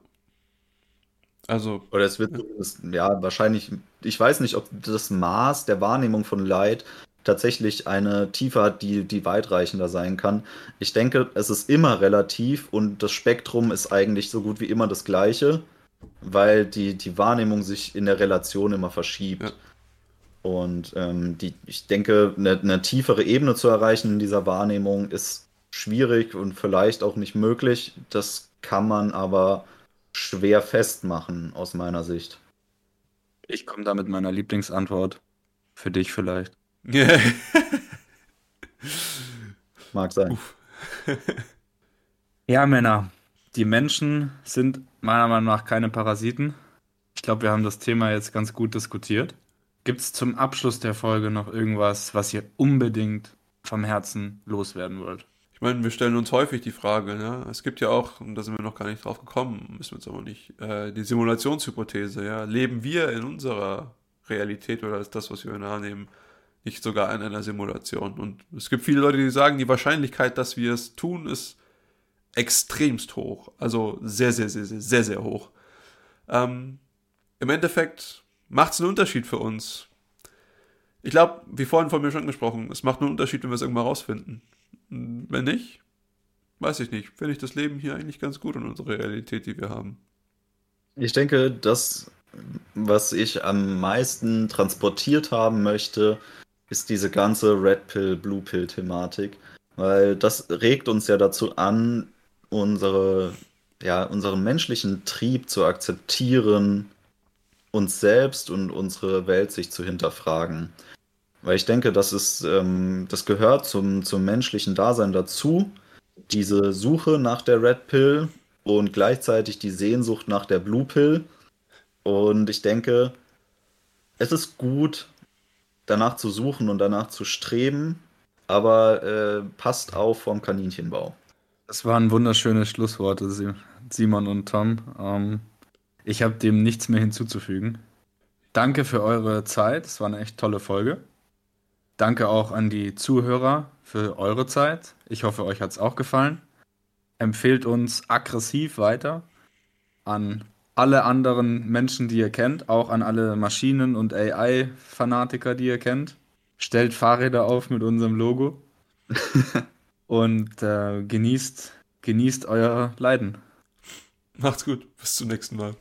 Also. Oder es wird, ja. ja, wahrscheinlich, ich weiß nicht, ob das Maß der Wahrnehmung von Leid tatsächlich eine Tiefe hat, die, die weitreichender sein kann. Ich denke, es ist immer relativ und das Spektrum ist eigentlich so gut wie immer das gleiche, weil die, die Wahrnehmung sich in der Relation immer verschiebt. Ja. Und ähm, die, ich denke, eine, eine tiefere Ebene zu erreichen in dieser Wahrnehmung ist schwierig und vielleicht auch nicht möglich. Das kann man aber schwer festmachen, aus meiner Sicht. Ich komme da mit meiner Lieblingsantwort. Für dich vielleicht. Mag sein. ja, Männer. Die Menschen sind meiner Meinung nach keine Parasiten. Ich glaube, wir haben das Thema jetzt ganz gut diskutiert. Gibt es zum Abschluss der Folge noch irgendwas, was ihr unbedingt vom Herzen loswerden wollt? Ich meine, wir stellen uns häufig die Frage, ne? es gibt ja auch, und da sind wir noch gar nicht drauf gekommen, müssen wir jetzt aber nicht, äh, die Simulationshypothese, ja, leben wir in unserer Realität oder ist das, was wir wahrnehmen, nicht sogar in einer Simulation. Und es gibt viele Leute, die sagen, die Wahrscheinlichkeit, dass wir es tun, ist extremst hoch. Also sehr, sehr, sehr, sehr, sehr, sehr hoch. Ähm, Im Endeffekt macht es einen Unterschied für uns. Ich glaube, wie vorhin von mir schon angesprochen, es macht einen Unterschied, wenn wir es irgendwann rausfinden. Wenn nicht, weiß ich nicht. Finde ich das Leben hier eigentlich ganz gut in unserer Realität, die wir haben. Ich denke, das, was ich am meisten transportiert haben möchte, ist diese ganze Red Pill, Blue Pill Thematik, weil das regt uns ja dazu an, unsere, ja, unseren menschlichen Trieb zu akzeptieren, uns selbst und unsere Welt sich zu hinterfragen. Weil ich denke, das ist, ähm, das gehört zum, zum menschlichen Dasein dazu, diese Suche nach der Red Pill und gleichzeitig die Sehnsucht nach der Blue Pill. Und ich denke, es ist gut, danach zu suchen und danach zu streben, aber äh, passt auf vom Kaninchenbau. Das waren wunderschöne Schlussworte, Simon und Tom. Ähm, ich habe dem nichts mehr hinzuzufügen. Danke für eure Zeit. Es war eine echt tolle Folge. Danke auch an die Zuhörer für eure Zeit. Ich hoffe, euch hat es auch gefallen. Empfehlt uns aggressiv weiter an alle anderen Menschen, die ihr kennt, auch an alle Maschinen- und AI-Fanatiker, die ihr kennt. Stellt Fahrräder auf mit unserem Logo. und äh, genießt, genießt euer Leiden. Macht's gut. Bis zum nächsten Mal.